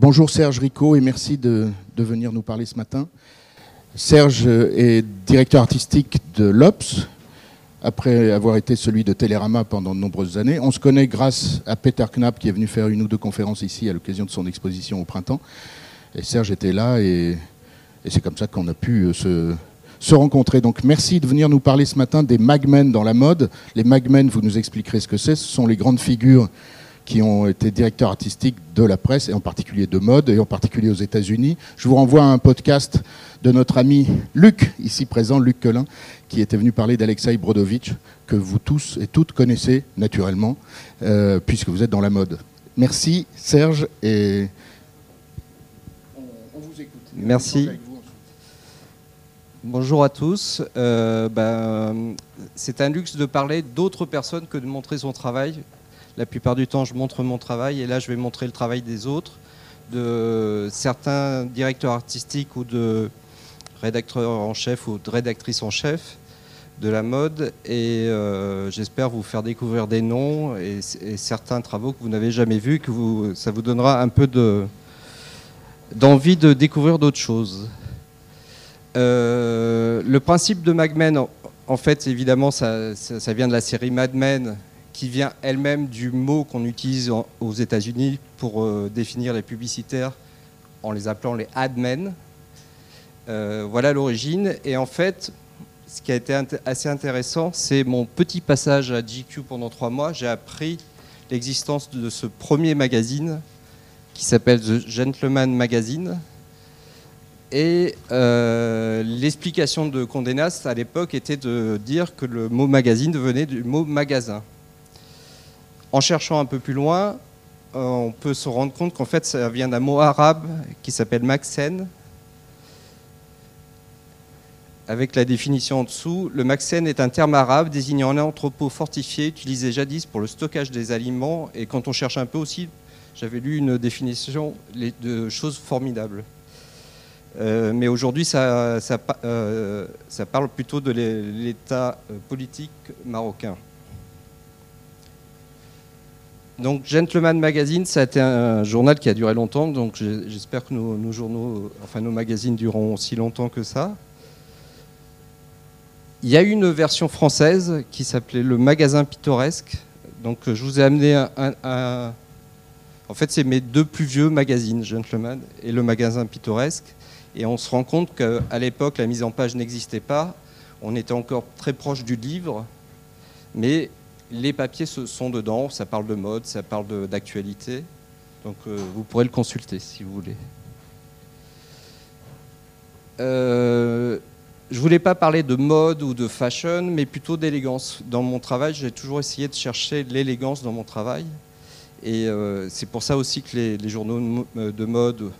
Bonjour Serge Rico et merci de, venir nous parler ce matin. Serge est directeur artistique de l'OPS, après avoir été celui de Télérama pendant de nombreuses années. On se connaît grâce à Peter Knapp qui est venu faire une ou deux conférences ici à l'occasion de son exposition au printemps. Et Serge était là et, c'est comme ça qu'on a pu se, se rencontrer. Donc merci de venir nous parler ce matin des magmen dans la mode. Les magmen, vous nous expliquerez ce que c'est. Ce sont les grandes figures qui ont été directeurs artistiques de la presse, et en particulier de mode, et en particulier aux États-Unis. Je vous renvoie à un podcast de notre ami Luc, ici présent, Luc Collin, qui était venu parler d'Alexei Brodovitch, que vous tous et toutes connaissez naturellement, euh, puisque vous êtes dans la mode. Merci Serge, et on, vous écoute. Merci. Bonjour à tous. Euh, ben, c'est un luxe de parler d'autres personnes que de montrer son travail. La plupart du temps, je montre mon travail et là, je vais montrer le travail des autres, de certains directeurs artistiques ou de rédacteurs en chef ou de rédactrices en chef de la mode et euh, j'espère vous faire découvrir des noms et, certains travaux que vous n'avez jamais vus, que ça vous donnera un peu d'envie de découvrir d'autres choses. Euh, le principe de Magmen, en, fait, évidemment, ça, ça, vient de la série Mad Men, qui vient elle-même du mot qu'on utilise aux États-Unis pour euh, définir les publicitaires en les appelant les admen. Euh, voilà l'origine. Et en fait, ce qui a été assez intéressant, c'est mon petit passage à GQ pendant trois mois. J'ai appris l'existence de ce premier magazine qui s'appelle The Gentleman Magazine. Et euh, l'explication de Condé Nast à l'époque était de dire que le mot magazine venait du mot magasin. En cherchant un peu plus loin, euh, on peut se rendre compte qu'en fait, ça vient d'un mot arabe qui s'appelle maxen. Avec la définition en dessous, le maxen est un terme arabe désignant un entrepôt fortifié utilisé jadis pour le stockage des aliments. Et quand on cherche un peu aussi, j'avais lu une définition de choses formidables. Euh, mais aujourd'hui, euh, ça, parle plutôt de l'état politique marocain. Donc Gentleman Magazine, ça a été un journal qui a duré longtemps, donc j'espère que nos, journaux, enfin nos magazines dureront aussi longtemps que ça. Il y a une version française qui s'appelait le Magasin Pittoresque. Donc je vous ai amené un... en fait, c'est mes deux plus vieux magazines, Gentleman et le Magasin Pittoresque. Et on se rend compte qu'à l'époque, la mise en page n'existait pas. On était encore très proche du livre, mais les papiers sont dedans, ça parle de mode, ça parle d'actualité. Donc euh, vous pourrez le consulter si vous voulez. Euh, je voulais pas parler de mode ou de fashion, mais plutôt d'élégance. Dans mon travail, j'ai toujours essayé de chercher l'élégance dans mon travail. Et euh, c'est pour ça aussi que les journaux de mode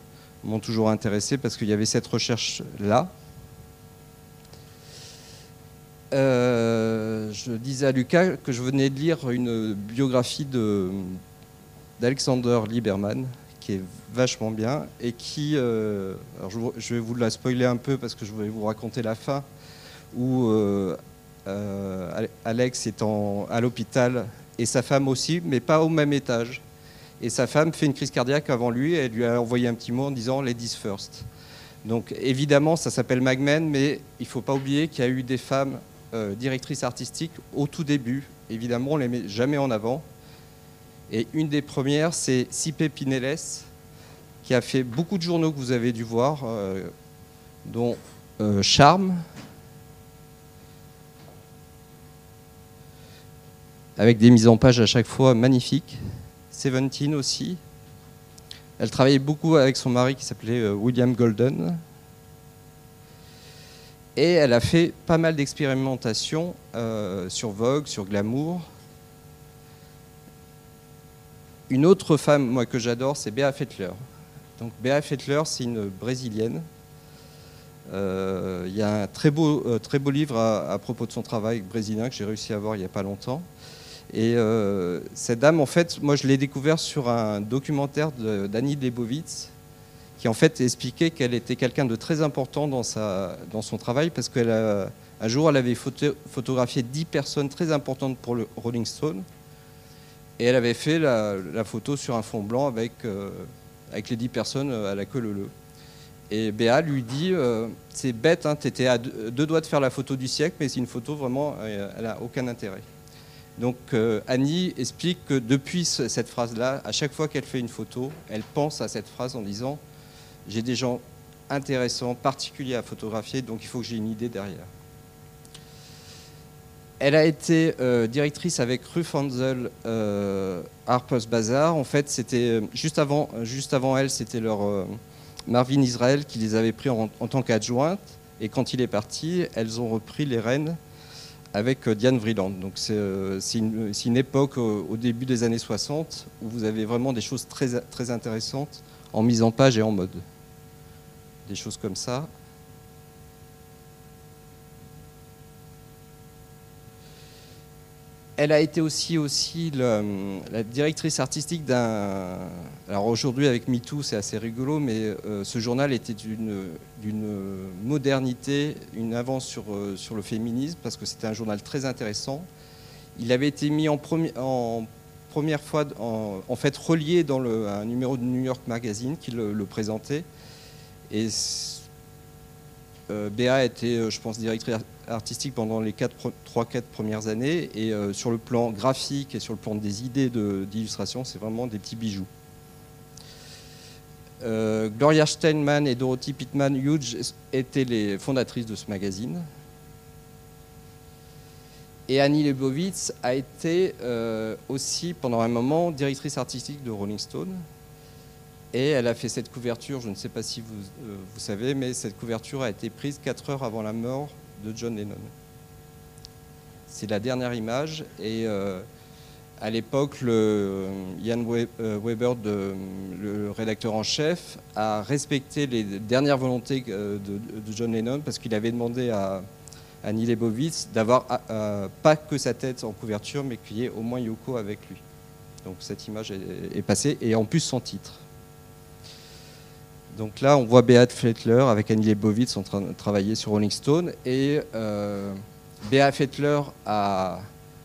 m'ont toujours intéressé, parce qu'il y avait cette recherche-là. Euh, je disais à Lucas que je venais de lire une biographie d'Alexander Lieberman, qui est vachement bien, et qui, euh, je, vais vous la spoiler un peu parce que je vais vous raconter la fin, où euh, Alex est à l'hôpital, et sa femme aussi, mais pas au même étage. Et sa femme fait une crise cardiaque avant lui, et elle lui a envoyé un petit mot en disant Ladies first. Donc évidemment, ça s'appelle Magmen, mais il ne faut pas oublier qu'il y a eu des femmes euh, directrice artistique au tout début. Évidemment, on ne les met jamais en avant. Et une des premières, c'est Sipe Pinelles, qui a fait beaucoup de journaux que vous avez dû voir, euh, dont euh, Charme, avec des mises en page à chaque fois magnifiques. Seventeen aussi. Elle travaillait beaucoup avec son mari qui s'appelait William Golden. Et elle a fait pas mal d'expérimentations euh, sur Vogue, sur Glamour. Une autre femme, moi, que j'adore, c'est Béa Fettler. Donc Fettler, c'est une brésilienne. Euh, il y a un très beau, euh, très beau livre à, propos de son travail brésilien que j'ai réussi à voir il n'y a pas longtemps. Et cette dame, en fait, moi je l'ai découvert sur un documentaire d'Annie Lebovitz qui en fait expliquait qu'elle était quelqu'un de très important dans, son travail parce qu'un jour elle avait photographié 10 personnes très importantes pour le Rolling Stone et elle avait fait la, photo sur un fond blanc avec euh, les 10 personnes à la queue leu. Et Béa lui dit C'est bête, hein, tu étais à deux doigts de faire la photo du siècle, mais c'est une photo vraiment, elle n'a aucun intérêt. Donc Annie explique que depuis cette phrase-là, à chaque fois qu'elle fait une photo, elle pense à cette phrase en disant J'ai des gens intéressants, particuliers à photographier, donc il faut que j'ai une idée derrière. Elle a été euh, directrice avec Ruth Hansel euh, Harper's Bazaar. En fait, c'était euh, juste avant, juste avant elle, c'était leur Marvin Israel qui les avait pris en, tant qu'adjointe. Et quand il est parti, elles ont repris les rênes avec Diane Vreeland. Donc c'est une, une, époque au, début des années 60 où vous avez vraiment des choses très, très intéressantes en mise en page et en mode. Des choses comme ça. elle a été aussi, la directrice artistique d'un. Alors aujourd'hui, avec MeToo, c'est assez rigolo, mais euh, ce journal était d'une modernité, une avance sur, euh, sur le féminisme, parce que c'était un journal très intéressant. Il avait été mis en, en première fois, en, fait, relié dans le, un numéro de New York Magazine qui le présentait. Et euh, Béa était, euh, je pense, directrice artistique pendant les 3-4 premières années. Et euh, sur le plan graphique et sur le plan des idées d'illustration, c'est vraiment des petits bijoux. Gloria Steinman et Dorothy Pittman Hughes étaient les fondatrices de ce magazine. Et Annie Leibovitz a été aussi pendant un moment directrice artistique de Rolling Stone. Et elle a fait cette couverture, je ne sais pas si vous, euh, savez, mais cette couverture a été prise 4 heures avant la mort de John Lennon. C'est la dernière image. Et euh, à l'époque, Ian euh, Weber, le rédacteur en chef, a respecté les dernières volontés de, John Lennon parce qu'il avait demandé à, Annie Leibovitz d'avoir pas que sa tête en couverture, mais qu'il y ait au moins Yoko avec lui. Donc cette image est passée, et en plus son titre. Donc là, on voit Beat Fettler avec Annie Leibovitz en train de travailler sur Rolling Stone. Et euh, Beat Fettler a,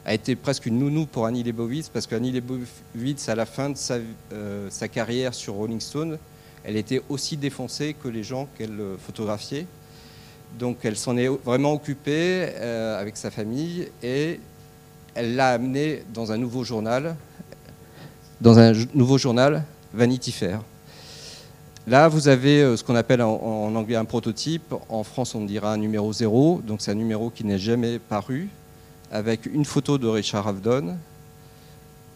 été presque une nounou pour Annie Leibovitz parce qu'Annie Leibovitz, à la fin de euh, sa, carrière sur Rolling Stone, elle était aussi défoncée que les gens qu'elle photographiait. Donc elle s'en est vraiment occupée euh, avec sa famille et elle l'a amené dans un nouveau journal, dans un nouveau journal, Vanity Fair. Là, vous avez euh, ce qu'on appelle en, anglais un prototype. En France, on dira un numéro 0. Donc, c'est un numéro qui n'est jamais paru, avec une photo de Richard Avedon.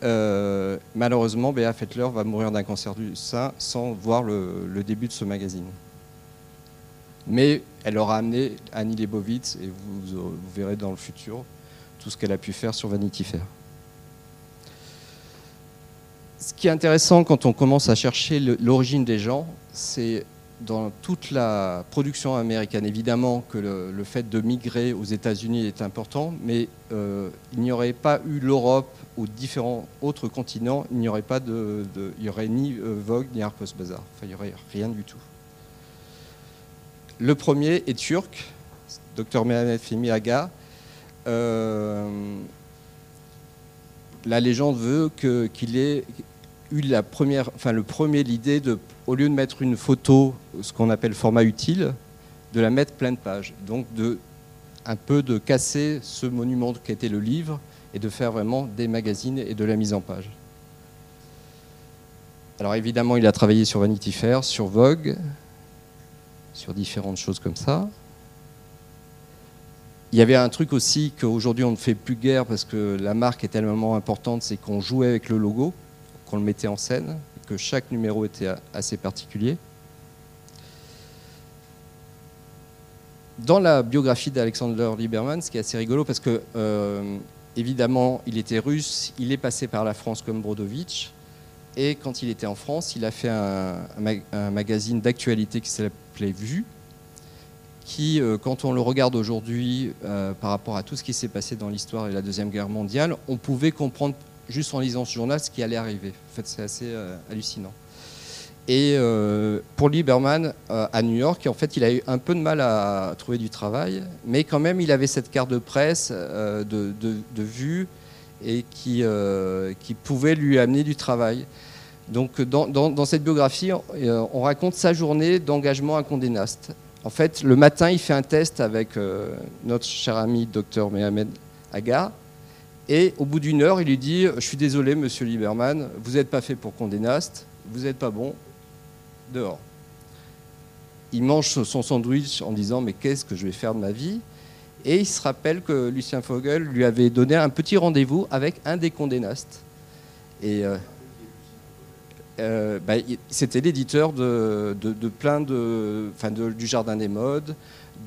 Euh, malheureusement, Béa Fettler va mourir d'un cancer du sein sans voir le, début de ce magazine. Mais elle aura amené Annie Leibovitz, et vous verrez dans le futur tout ce qu'elle a pu faire sur Vanity Fair ce qui est intéressant quand on commence à chercher l'origine des gens, c'est dans toute la production américaine, évidemment que le, fait de migrer aux États-Unis est important, mais euh, il n'y aurait pas eu l'Europe ou différents autres continents, il n'y aurait aurait ni euh, Vogue ni Harper's Bazaar. Enfin, il n'y aurait rien du tout. Le premier est turc, Dr Mehmet Femi Aga. Euh, la légende veut qu'il ait eu la première, enfin le premier l'idée de, au lieu de mettre une photo, ce qu'on appelle format utile, de la mettre pleine page. Donc de un peu de casser ce monument qui était le livre et de faire vraiment des magazines et de la mise en page. Alors évidemment, il a travaillé sur Vanity Fair, sur Vogue, sur différentes choses comme ça. Il y avait un truc aussi qu'aujourd'hui on ne fait plus guère parce que la marque est tellement importante, c'est qu'on jouait avec le logo qu'on le mettait en scène, que chaque numéro était assez particulier. Dans la biographie d'Alexander Lieberman, ce qui est assez rigolo, parce que euh, évidemment, il était russe, il est passé par la France comme Brodovitch, et quand il était en France, il a fait un, magazine d'actualité qui s'appelait Vue, qui, euh, quand on le regarde aujourd'hui euh, par rapport à tout ce qui s'est passé dans l'histoire de la Deuxième Guerre mondiale, on pouvait comprendre juste en lisant ce journal ce qui allait arriver. En fait, c'est assez euh, hallucinant. Et euh, pour Lieberman, euh, à New York, en fait, il a eu un peu de mal à trouver du travail, mais quand même, il avait cette carte de presse de, vue et qui, pouvait lui amener du travail. Donc dans, cette biographie, on raconte sa journée d'engagement à Condé Nast. En fait, le matin, il fait un test avec notre cher ami Dr Mohamed Aga. Et au bout d'une heure, il lui dit Je suis désolé, monsieur Lieberman, vous n'êtes pas fait pour Condé Nast, vous n'êtes pas bon, dehors. Il mange son sandwich en disant Mais qu'est-ce que je vais faire de ma vie? Et il se rappelle que Lucien Fogel lui avait donné un petit rendez-vous avec un des Condé Nast. Et. Euh, euh, bah, c'était l'éditeur de, plein de, du Jardin des Modes,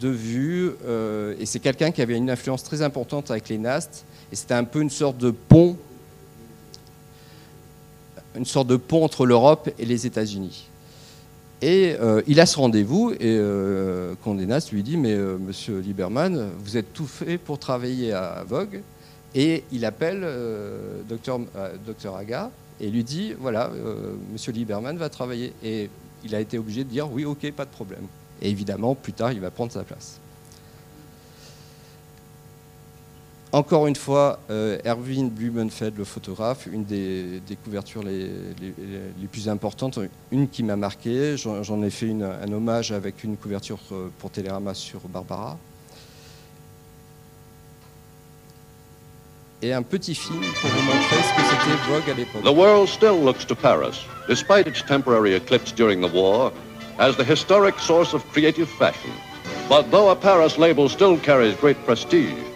de Vues, euh, et c'est quelqu'un qui avait une influence très importante avec les Nast, et c'était un peu une sorte de pont, une sorte de pont entre l'Europe et les États-Unis. Et euh, il a ce rendez-vous et Condé Nast lui dit mais Monsieur Lieberman, vous êtes tout fait pour travailler à Vogue. Et il appelle docteur, docteur Aga et lui dit voilà, euh, Monsieur Lieberman va travailler. Et il a été obligé de dire oui, ok, pas de problème. Et évidemment, plus tard, il va prendre sa place. Encore une fois, euh, Erwin Blumenfeld, le photographe, une des, couvertures les, plus importantes, une qui m'a marqué. J'en ai fait un hommage avec une couverture euh, pour Télérama sur Barbara. et un petit film pour vous montrer ce que c'était Vogue à l'époque. The world still looks to Paris, despite its temporary eclipse during the war, as the historic source of creative fashion. But though a Paris label still carries great prestige,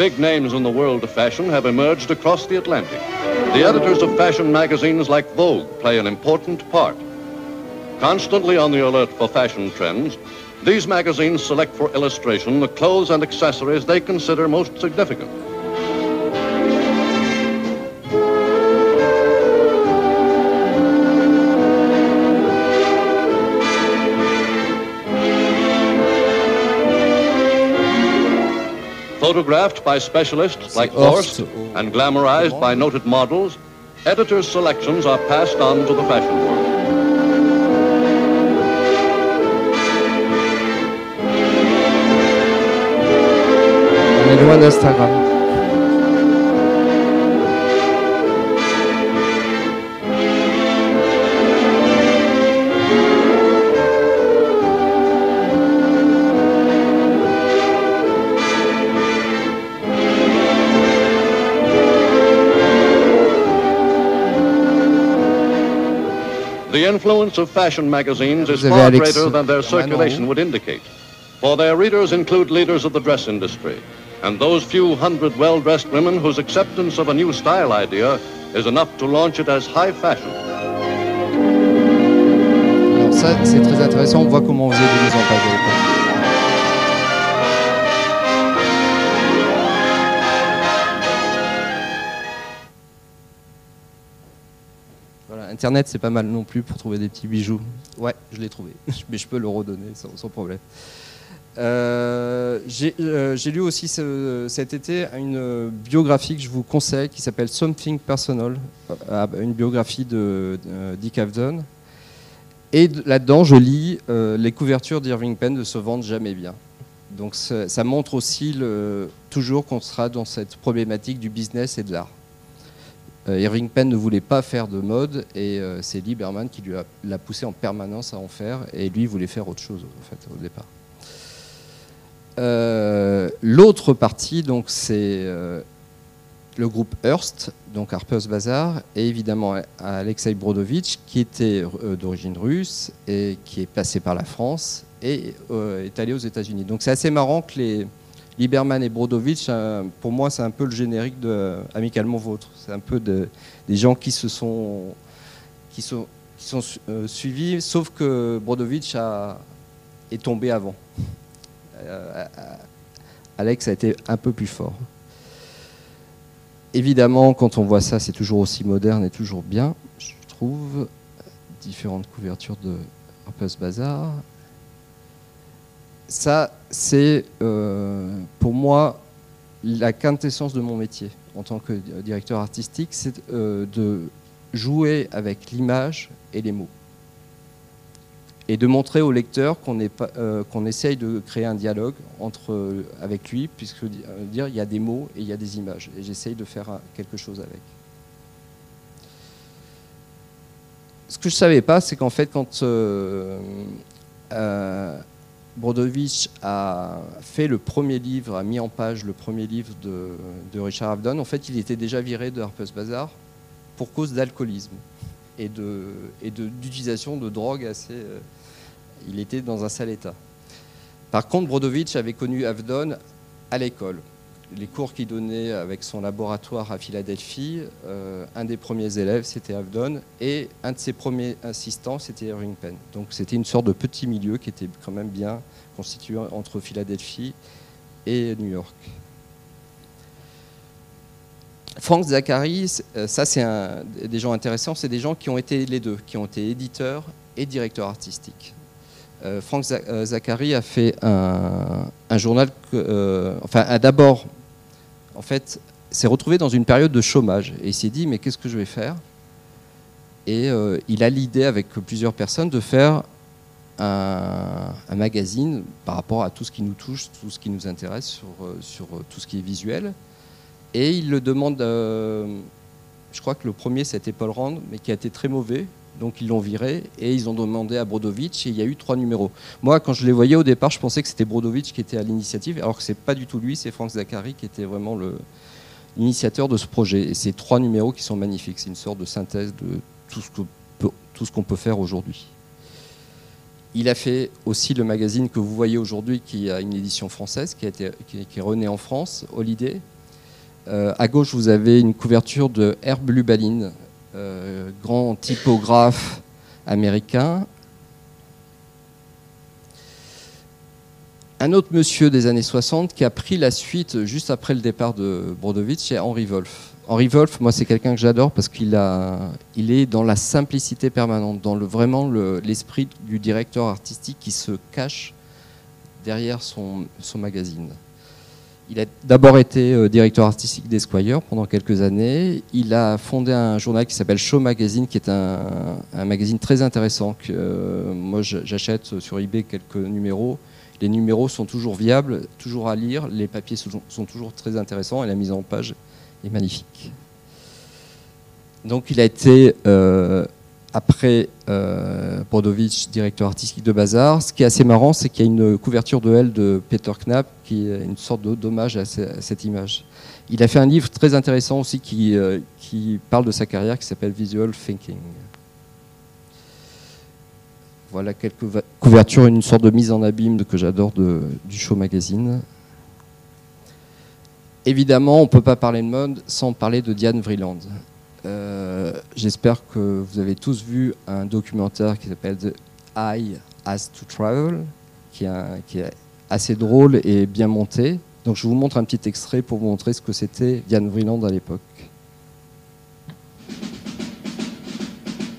big names in the world of fashion have emerged across the Atlantic. The editors of fashion magazines like Vogue play an important part. Constantly on the alert for fashion trends, these magazines select for illustration the clothes and accessories they consider most significant. Photographed by specialists like Horst and glamorized by noted models, editors' selections are passed on to the fashion world. On est d'Instagram. influence of fashion magazines is far greater than their circulation would indicate. For their readers include leaders of the dress industry, and those few hundred well-dressed women whose acceptance of a new style idea is enough to launch it as high fashion. Alors ça, c'est très intéressant. On voit comment on faisait des mises en page Internet, c'est pas mal non plus pour trouver des petits bijoux. Ouais, je l'ai trouvé, mais je peux le redonner sans, problème. Euh, euh, j'ai lu aussi cet été une biographie que je vous conseille qui s'appelle Something Personal, euh, une biographie de, Dick Avdon. Et là-dedans, je lis les couvertures d'Irving Penn ne se vendent jamais bien. Donc ça montre aussi le, toujours qu'on sera dans cette problématique du business et de l'art. Euh, Irving Penn ne voulait pas faire de mode et euh, c'est Lieberman qui lui l'a poussé en permanence à en faire et lui voulait faire autre chose au départ. Euh, l'autre partie donc c'est le groupe Hearst, donc Harper's Bazaar, et évidemment Alexei Brodovitch, qui était d'origine russe et qui est passé par la France et est allé aux États-Unis. Donc c'est assez marrant que les, Lieberman et Brodovitch, euh, pour moi, c'est un peu le générique de euh, Amicalement Vôtre. C'est un peu des gens qui se sont, qui sont, euh, suivis, sauf que Brodovitch est tombé avant. Alex a été un peu plus fort. Évidemment, quand on voit ça, c'est toujours aussi moderne et toujours bien, je trouve. Différentes couvertures de Harper's Bazaar ça, c'est euh, pour moi la quintessence de mon métier en tant que directeur artistique, c'est euh, de jouer avec l'image et les mots. Et de montrer au lecteur qu'on euh, essaye de créer un dialogue entre, avec lui, puisque dire il y a des mots et il y a des images. Et j'essaye de faire quelque chose avec. ce que je savais pas, c'est qu'en fait, quand Brodovich a fait le premier livre, a mis en page le premier livre de, Richard Avedon, en fait, il était déjà viré de Harper's Bazaar pour cause d'alcoolisme et d'utilisation de, drogue assez. il était dans un sale état. Par contre, Brodovitch avait connu Avdon à l'école. Les cours qu'il donnait avec son laboratoire à Philadelphie, euh, un des premiers élèves, c'était Avdon, et un de ses premiers assistants, c'était Irving Penn. Donc c'était une sorte de petit milieu qui était quand même bien constitué entre Philadelphie et New York. Frank Zachary, euh, ça c'est des gens intéressants, c'est des gens qui ont été les deux, qui ont été éditeurs et directeurs artistiques. Euh, Frank euh, Zachary a fait un, journal, euh, enfin, a d'abord, en fait, s'est retrouvé dans une période de chômage et il s'est dit mais qu'est-ce que je vais faire? Et il a l'idée avec plusieurs personnes de faire un, magazine par rapport à tout ce qui nous touche, tout ce qui nous intéresse sur, sur tout ce qui est visuel. Et il le demande, je crois que le premier c'était Paul Rand, mais qui a été très mauvais donc ils l'ont viré et ils ont demandé à Brodovitch et il y a eu trois numéros. Moi, quand je les voyais au départ, je pensais que c'était Brodovitch qui était à l'initiative, alors que c'est pas du tout lui, c'est Frank Zachary qui était vraiment l'initiateur de ce projet. Et c'est trois numéros qui sont magnifiques. C'est une sorte de synthèse de tout ce qu'on peut, faire aujourd'hui. Il a fait aussi le magazine que vous voyez aujourd'hui, qui a une édition française, qui, a été, qui, est rené en France, Holiday. Euh, à gauche, vous avez une couverture de Herbe Lubaline, euh, grand typographe américain. Un autre monsieur des années 60 qui a pris la suite juste après le départ de Brodovitch, c'est Henri Wolf. Henri Wolf, moi, c'est quelqu'un que j'adore parce qu'il il est dans la simplicité permanente, dans le, vraiment l'esprit du directeur artistique qui se cache derrière son magazine. Il a d'abord été euh, directeur artistique d'Esquire pendant quelques années. Il a fondé un journal qui s'appelle Show Magazine, qui est un, magazine très intéressant que euh, moi j'achète sur eBay quelques numéros. Les numéros sont toujours viables, toujours à lire. Les papiers sont, toujours très intéressants et la mise en page est magnifique. Donc il a été euh, après euh, directeur artistique de Bazar. Ce qui est assez marrant, c'est qu'il y a une couverture de L de Peter Knapp qui est une sorte d'hommage à, cette image. Il a fait un livre très intéressant aussi qui, euh, qui parle de sa carrière qui s'appelle Visual Thinking. Voilà quelques couvertures, une sorte de mise en abîme que j'adore du show magazine. Évidemment, on ne peut pas parler de mode sans parler de Diane Vreeland. Euh, j'espère que vous avez tous vu un documentaire qui s'appelle The Eye Has to Travel, qui, est assez drôle et bien monté. Donc je vous montre un petit extrait pour vous montrer ce que c'était Diane Vreeland à l'époque.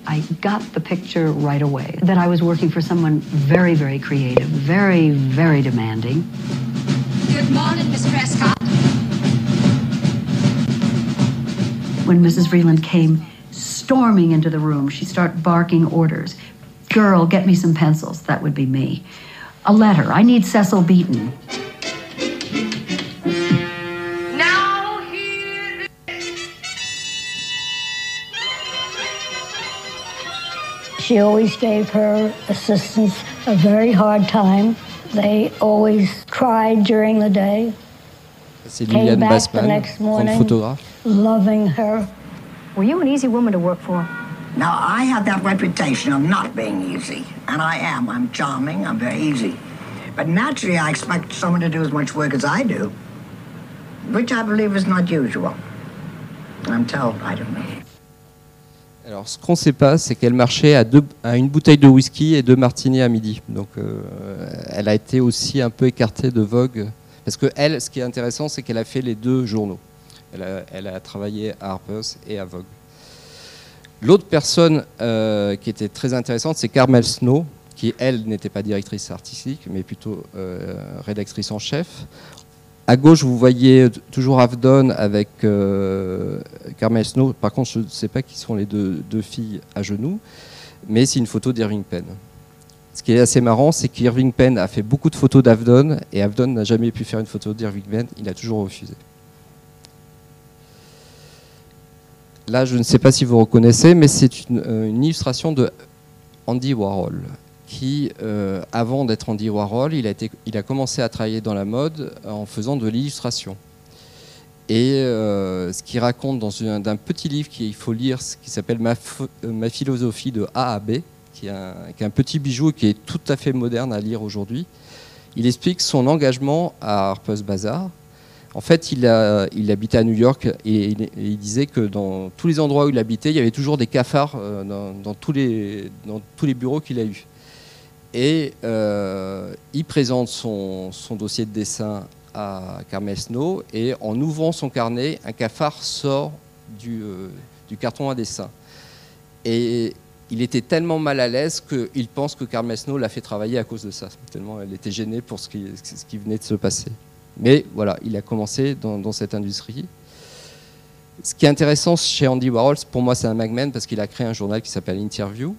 I got the picture right away that I was working for someone very, very creative, very, very demanding. Good morning, Miss Prescott. When Mrs. Vreeland came storming into the room, she started barking orders. Girl, get me some pencils. That would be me. A letter. I need Cecil Beaton. Now here. She always gave her assistants a very hard time. They always cried during the day. C'est Liliane Bassman, grande photographe. Loving her. Were you an easy woman to work for? Now, I have that reputation of not being easy, and I am. I'm charming, I'm very easy. But naturally, I expect someone to do as much work as I do, which I believe is not usual. I'm told, I don't know. Alors, ce qu'on ne sait pas, c'est qu'elle marchait à, deux, à, une bouteille de whisky et deux martinis à midi. Donc, euh, elle a été aussi un peu écartée de Vogue. Parce que elle, ce qui est intéressant, c'est qu'elle a fait les deux journaux. Elle a, travaillé à Harper's et à Vogue. L'autre personne euh, qui était très intéressante, c'est Carmel Snow, qui, elle, n'était pas directrice artistique, mais plutôt euh, rédactrice en chef. À gauche, vous voyez toujours Avdon avec euh, Carmel Snow. Par contre, je ne sais pas qui sont les deux, filles à genoux, mais c'est une photo d'Irving Penn. Ce qui est assez marrant, c'est qu'Irving Penn a fait beaucoup de photos d'Avdon, et Avdon n'a jamais pu faire une photo d'Irving Penn, il a toujours refusé. Là, je ne sais pas si vous reconnaissez, mais c'est une, euh, illustration de Andy Warhol, qui, euh, avant d'être Andy Warhol, il a, commencé à travailler dans la mode en faisant de l'illustration. Et euh, ce qu'il raconte dans un, petit livre qu'il faut lire, qui s'appelle ma, ph- ma philosophie de A à B, qui est, un, qui est un petit bijou qui est tout à fait moderne à lire aujourd'hui, il explique son engagement à Harper's Bazaar. En fait, il, habitait à New York et il, disait que dans tous les endroits où il habitait, il y avait toujours des cafards euh, dans, tous, les, bureaux qu'il a eus. Et euh, il présente son, dossier de dessin à Carmel Snow et en ouvrant son carnet, un cafard sort du, euh, du carton à dessin. Et il était tellement mal à l'aise qu'il pense que Carmel Snow l'a fait travailler à cause de ça, tellement elle était gênée pour ce qui venait de se passer. Mais voilà, il a commencé dans, cette industrie. Ce qui est intéressant chez Andy Warhol, pour moi c'est un magman parce qu'il a créé un journal qui s'appelle Interview,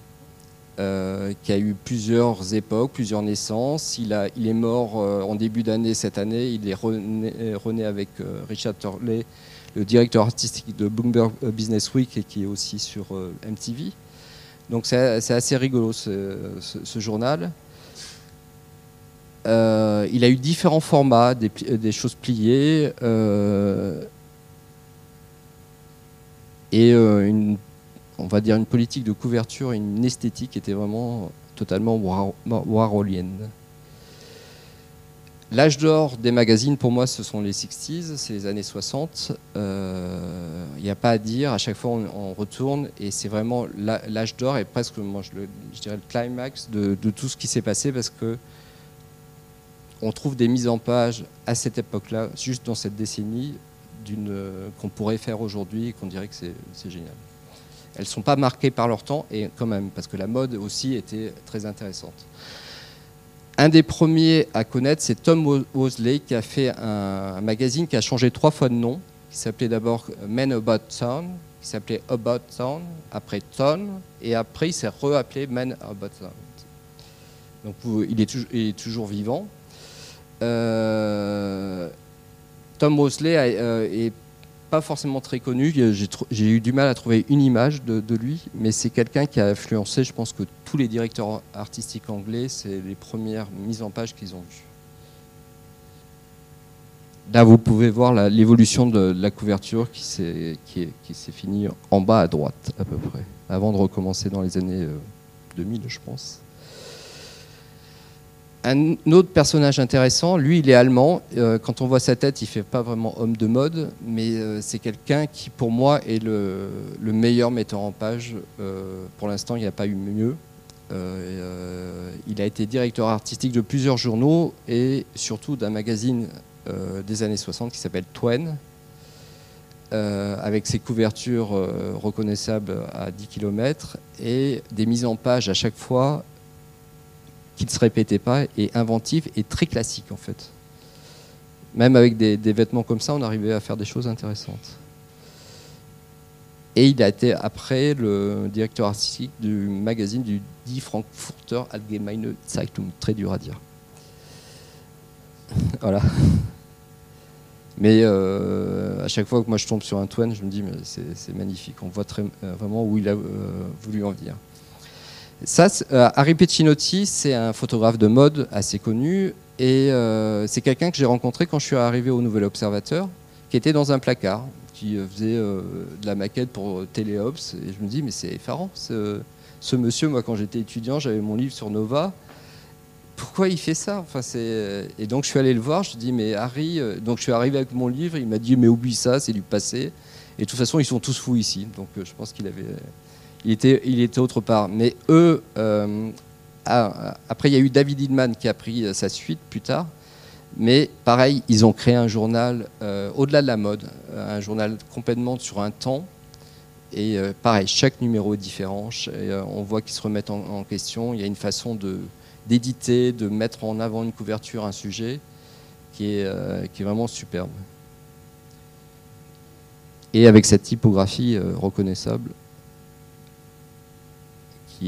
euh, qui a eu plusieurs époques, plusieurs naissances. Il, a, il est mort euh, en début d'année cette année. Il est rené, rené avec euh, Richard Turley, le directeur artistique de Bloomberg Business Week et qui est aussi sur euh, MTV. Donc c'est assez rigolo ce journal. Euh, il a eu différents formats, des, des choses pliées euh, et euh, une, on va dire une politique de couverture, une esthétique qui était vraiment totalement war- warholienne. L'âge d'or des magazines, pour moi, ce sont les 60s, c'est les années 60. Euh, Il n'y a pas à dire, à chaque fois on, retourne, et c'est vraiment l'âge d'or et presque, moi, je, le- dirais, le climax de, de tout ce qui s'est passé, parce que on trouve des mises en page à cette époque-là, juste dans cette décennie, euh, qu'on pourrait faire aujourd'hui et qu'on dirait que c'est génial. Elles ne sont pas marquées par leur temps, et quand même, parce que la mode aussi était très intéressante. Un des premiers à connaître, c'est Tom Wo- Wosley, qui a fait un, magazine qui a changé trois fois de nom, qui s'appelait d'abord Men About Town, qui s'appelait About Town, après Town, et après il s'est reappelé Men About Town. Donc il est toujours vivant. Euh, Tom Mosley a- euh, pas forcément très connu. J'ai eu du mal à trouver une image de, lui, mais c'est quelqu'un qui a influencé, je pense que tous les directeurs artistiques anglais, c'est les premières mises en page qu'ils ont vues. Là, vous pouvez voir l'évolution de, la couverture qui s'est finie en bas à droite, à peu près, avant de recommencer dans les années euh, 2000, je pense. Un autre personnage intéressant, lui, il est allemand. Euh, quand on voit sa tête, il fait pas vraiment homme de mode, mais euh, c'est quelqu'un qui, pour moi, est le, le meilleur metteur en page. Euh, pour l'instant, il n'y a pas eu mieux. Il a été directeur artistique de plusieurs journaux et surtout d'un magazine des années 60 qui s'appelle Twain, avec ses couvertures reconnaissables à 10 km et des mises en page à chaque fois qui ne se répétaient pas et inventives et très classiques en fait. Même avec des, vêtements comme ça, on arrivait à faire des choses intéressantes. Et il a été après le directeur artistique du magazine du Die Frankfurter Allgemeine Zeitung, très dur à dire. voilà. Mais euh, à chaque fois que moi je tombe sur un Twain, je me dis mais c'est c'est magnifique. On voit très, euh, vraiment où il a euh, voulu en venir. Ça, euh, Harry Pecinotti, c'est un photographe de mode assez connu et euh, c'est quelqu'un que j'ai rencontré quand je suis arrivé au Nouvel Observateur, qui était dans un placard, qui euh, faisait de la maquette pour Téléops. Et je me dis, mais c'est effarant, ce, monsieur, moi quand j'étais étudiant, j'avais mon livre sur Nova. Pourquoi il fait ça? Enfin, Et donc je suis allé le voir, je dis, mais Harry, donc je suis arrivé avec mon livre, il m'a dit, mais oublie ça, c'est du passé. Et de toute façon, ils sont tous fous ici. Donc je pense qu'il avait il était, il était autre part. Mais eux, euh, ah, après, il y a eu David Hillman qui a pris euh, sa suite plus tard. Mais pareil, ils ont créé un journal euh, au-delà de la mode, un journal complètement sur un temps. Et pareil, chaque numéro est différent. on voit qu'ils se remettent en, en question. Il y a une façon de d'éditer, de mettre en avant une couverture, un sujet, qui est, qui est vraiment superbe. Et avec cette typographie reconnaissable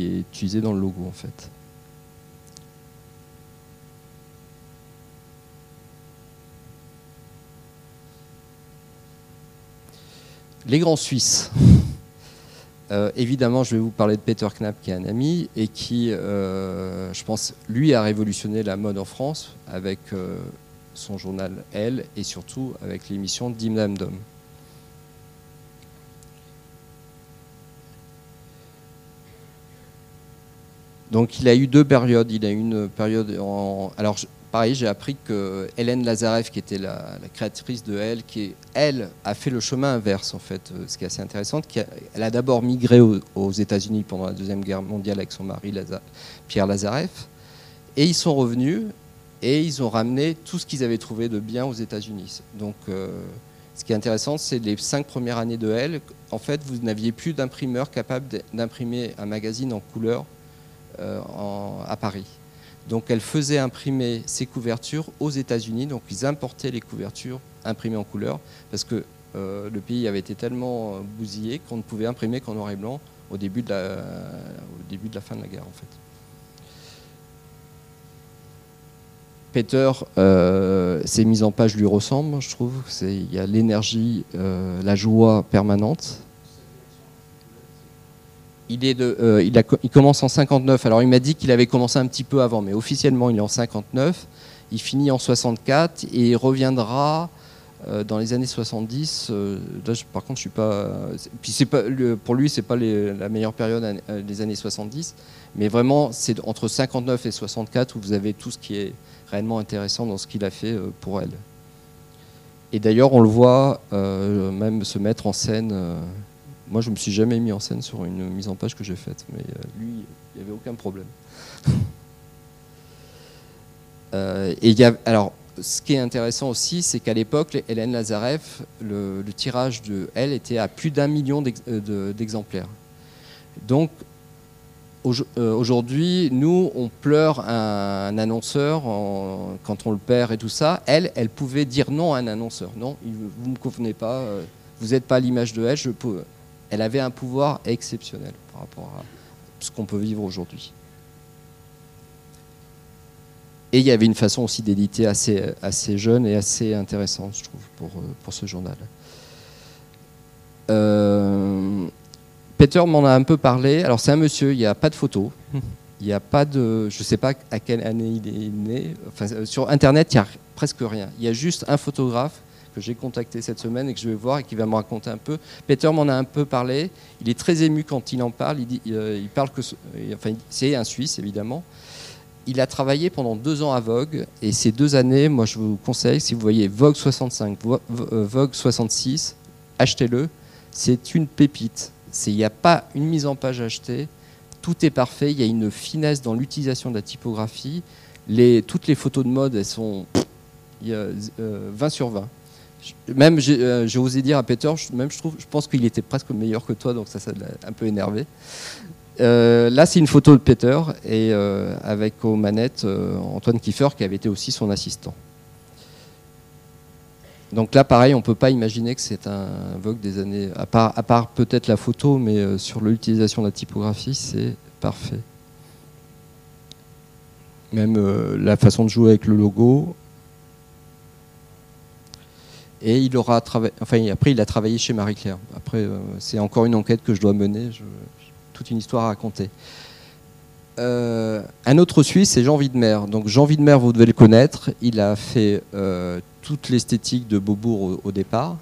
est utilisé dans le logo en fait. Les grands Suisses. Euh, évidemment, je vais vous parler de Peter Knapp, qui est un ami et qui, euh, je pense, lui a révolutionné la mode en France avec euh, son journal Elle et surtout avec l'émission Dim Dam Dom. Donc il a eu deux périodes. Il a eu une période en. Alors pareil, j'ai appris que Hélène Lazarev, qui était la, créatrice de Elle, qui elle a fait le chemin inverse en fait, euh, ce qui est assez intéressant. elle a d'abord migré aux, États-Unis pendant la deuxième guerre mondiale avec son mari Pierre Lazarev, et ils sont revenus et ils ont ramené tout ce qu'ils avaient trouvé de bien aux États-Unis. Donc euh, ce qui est intéressant, c'est les cinq premières années de Elle. En fait, vous n'aviez plus d'imprimeur capable d'imprimer un magazine en couleur euh, à Paris. Donc elle faisait imprimer ses couvertures aux États-Unis, donc ils importaient les couvertures imprimées en couleur, parce que euh, le pays avait été tellement euh, bousillé qu'on ne pouvait imprimer qu'en noir et blanc au début, de la, fin de la guerre en fait. Peter, ses mises en page lui ressemblent, je trouve. Il y a l'énergie, la joie permanente euh, il, commence en 59. Alors il m'a dit qu'il avait commencé un petit peu avant, mais officiellement il est en 59. Il finit en 64 et il reviendra euh, dans les années 70. Euh, par contre, je suis pas pour lui, c'est pas la meilleure période des années 70, mais vraiment c'est entre 59 et 64 où vous avez tout ce qui est réellement intéressant dans ce qu'il a fait pour elle. Et d'ailleurs, on le voit même se mettre en scène moi, je me suis jamais mis en scène sur une mise en page que j'ai faite, mais euh, lui, il n'y avait aucun problème. Euh, et alors, ce qui est intéressant aussi, c'est qu'à l'époque, Hélène Lazarev, le, tirage de elle était à plus d'un million euh, d'exemplaires. Donc, aujourd'hui, nous, on pleure un, annonceur quand on le perd et tout ça. Elle, elle pouvait dire non à un annonceur. Non, vous ne me convenez pas, vous n'êtes pas l'image de elle, je peux, elle avait un pouvoir exceptionnel par rapport à ce qu'on peut vivre aujourd'hui. Et il y avait une façon aussi d'éditer assez, assez jeune et assez intéressante, je trouve, pour, euh, pour ce journal. Euh, Peter m'en a un peu parlé. Alors c'est un monsieur, il n'y a pas de photo. Il n'y a pas de... Je ne sais pas à quelle année il est né. Enfin, sur Internet, il n'y a presque rien. Il y a juste un photographe que j'ai contacté cette semaine et que je vais voir et qui va me raconter un peu. Peter m'en a un peu parlé. Il est très ému quand il en parle. Il, euh, parle que, enfin, c'est un Suisse évidemment. Il a travaillé pendant deux ans à Vogue et ces deux années, moi je vous conseille, si vous voyez Vogue 65, euh, Vogue 66, achetez-le. C'est une pépite. Il n'y a pas une mise en page achetée. Tout est parfait. Il y a une finesse dans l'utilisation de la typographie. Toutes les photos de mode, elles sont il y a, 20 euh, sur 20 même euh, j'ai osé dire à Peter, même je trouve, je pense qu'il était presque meilleur que toi, donc ça, ça l'a un peu énervé. Euh, là, c'est une photo de Peter et euh, avec aux manettes Antoine Kiefer qui avait été aussi son assistant. Donc là, pareil, on ne peut pas imaginer que c'est un Vogue des années, à part, à part peut-être la photo, mais sur l'utilisation de la typographie, c'est parfait. Même la façon de jouer avec le logo, et il aura travaillé, enfin après il a travaillé chez Marie Claire. Après euh, c'est encore une enquête que je dois mener, toute une histoire à raconter. Euh, un autre Suisse, c'est Jean Widmer. Donc Jean Widmer, vous devez le connaître. Il a fait euh, toute l'esthétique de Beaubourg au, départ.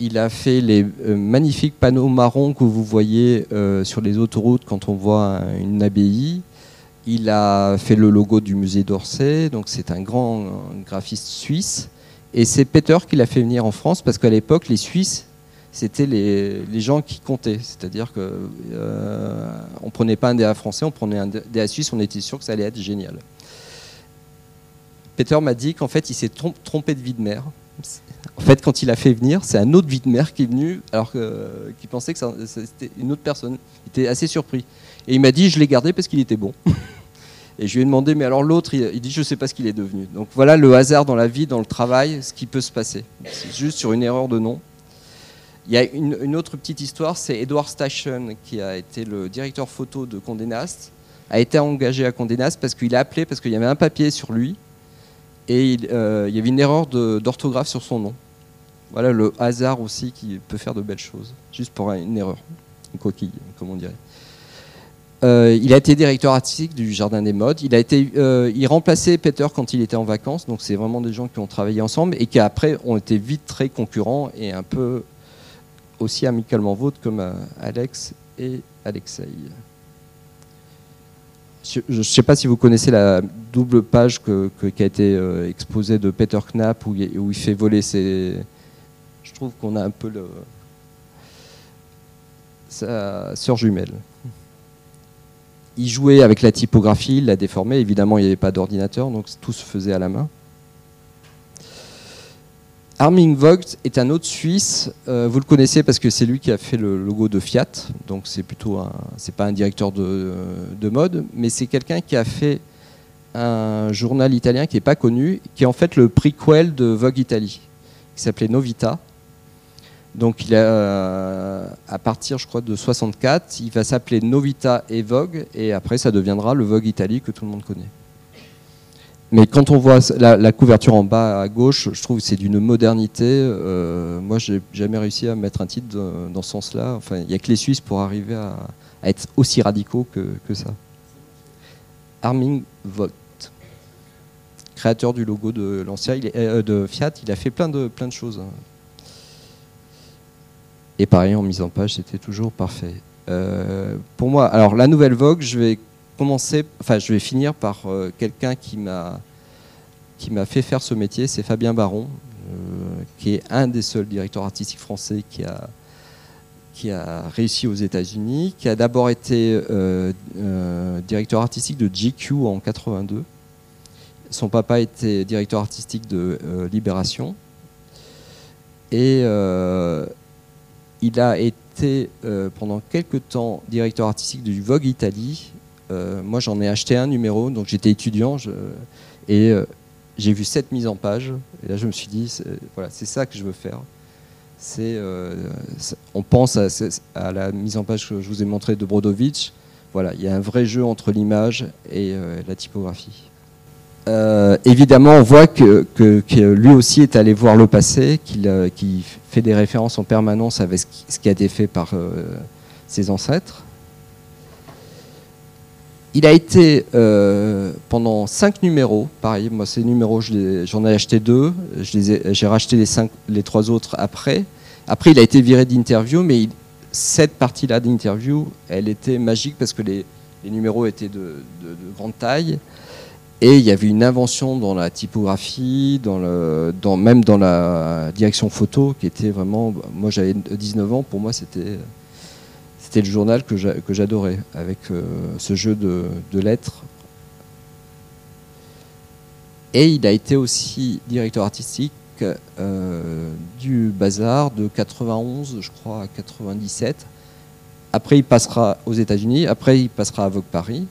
Il a fait les magnifiques panneaux marrons que vous voyez sur les autoroutes quand on voit une abbaye. Il a fait le logo du musée d'Orsay. Donc c'est un grand graphiste suisse. Et c'est Peter qui l'a fait venir en France parce qu'à l'époque, les Suisses, c'était les, gens qui comptaient. C'est-à-dire qu'on euh, ne prenait pas un DA français, on prenait un DA suisse, on était sûr que ça allait être génial. Peter m'a dit qu'en fait, il s'est trompé de vie de mère. En fait, quand il a fait venir, c'est un autre vie de mère qui est venu, alors qu'il pensait que c'était une autre personne. Il était assez surpris. Et il m'a dit, je l'ai gardé parce qu'il était bon. Et je lui ai demandé, mais alors l'autre, il, dit, je ne sais pas ce qu'il est devenu. Donc voilà le hasard dans la vie, dans le travail, ce qui peut se passer. C'est juste sur une erreur de nom. Il y a une, autre petite histoire, c'est Edward Station, qui a été le directeur photo de Condé Nast, a été engagé à Condé Nast parce qu'il a appelé, parce qu'il y avait un papier sur lui, et il, euh, il y avait une erreur d'orthographe sur son nom. Voilà le hasard aussi qui peut faire de belles choses, juste pour une erreur. une coquille, comme on dirait. Euh, il a été directeur artistique du Jardin des Modes. Il a été, euh, il remplaçait Peter quand il était en vacances. Donc c'est vraiment des gens qui ont travaillé ensemble et qui après ont été vite très concurrents et un peu aussi amicalement vôtres comme euh, Alex et Alexei. Je ne sais pas si vous connaissez la double page que, qui a été exposée de Peter Knapp où où il fait voler ses. Je trouve qu'on a un peu le, sa sœur jumelle. Il jouait avec la typographie, il l'a déformée. Évidemment, il n'y avait pas d'ordinateur, donc tout se faisait à la main. Armin Vogt est un autre Suisse. Euh, vous le connaissez parce que c'est lui qui a fait le logo de Fiat. Donc c'est plutôt c'est pas un directeur de, de mode, mais c'est quelqu'un qui a fait un journal italien qui n'est pas connu, qui est en fait le prequel de Vogue Italie, qui s'appelait Novita. Donc il a, euh, à partir, je crois, de 64, il va s'appeler Novita et Vogue, et après ça deviendra le Vogue Italie que tout le monde connaît. Mais quand on voit la, couverture en bas à gauche, je trouve que c'est d'une modernité. Euh, moi, j'ai jamais réussi à mettre un titre dans ce sens-là. Enfin, il n'y a que les Suisses pour arriver à, être aussi radicaux que, ça. Armin Vogt, créateur du logo de euh, de Fiat, il a fait plein de plein de choses. Et pareil, en mise en page, c'était toujours parfait. Euh, pour moi, alors la nouvelle Vogue, je vais commencer, enfin, je vais finir par euh, quelqu'un qui m'a qui m'a fait faire ce métier, c'est Fabien Baron, euh, qui est un des seuls directeurs artistiques français qui a qui a réussi aux États-Unis, qui a d'abord été directeur artistique de GQ en 82. Son papa était directeur artistique de Libération. Et il a été euh, pendant quelques temps directeur artistique du Vogue Italie. Euh, moi, j'en ai acheté un numéro, donc j'étais étudiant et euh, j'ai vu cette mise en page. Et là, je me suis dit, voilà, c'est ça que je veux faire. C'est, on pense à, à la mise en page que je vous ai montrée de Brodovitch. Voilà, il y a un vrai jeu entre l'image et la typographie. Euh, évidemment, on voit que, lui aussi est allé voir le passé, qu'il euh, fait des références en permanence avec ce qui, a été fait par euh, ses ancêtres. Il a été pendant cinq numéros, pareil, moi ces numéros, j'en ai acheté deux, j'ai racheté les, trois autres après. Après, il a été viré d'interview, mais cette partie-là d'interview, elle était magique parce que les, numéros étaient de grande taille. Et il y avait une invention dans la typographie, dans même dans la direction photo, qui était vraiment. Moi, j'avais 19 ans, pour moi, c'était, c'était le journal que, j'a- que j'adorais, avec euh, ce jeu de, de lettres. Et il a été aussi directeur artistique euh, du Bazar de 91, je crois, à 97. Après, il passera aux États-Unis. Après, il passera à Vogue Paris.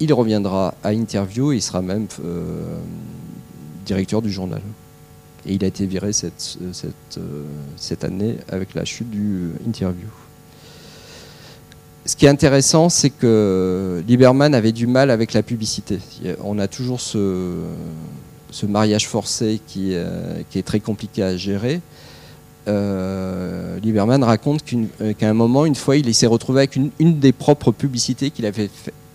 Il reviendra à Interview et il sera même euh, directeur du journal. Et il a été viré cette, euh, cette année avec la chute du Interview. Ce qui est intéressant, c'est que Lieberman avait du mal avec la publicité. On a toujours ce, mariage forcé qui, euh, est très compliqué à gérer. Euh, Lieberman raconte euh, qu'à un moment, une fois, il s'est retrouvé avec une, une des propres publicités qu'il avait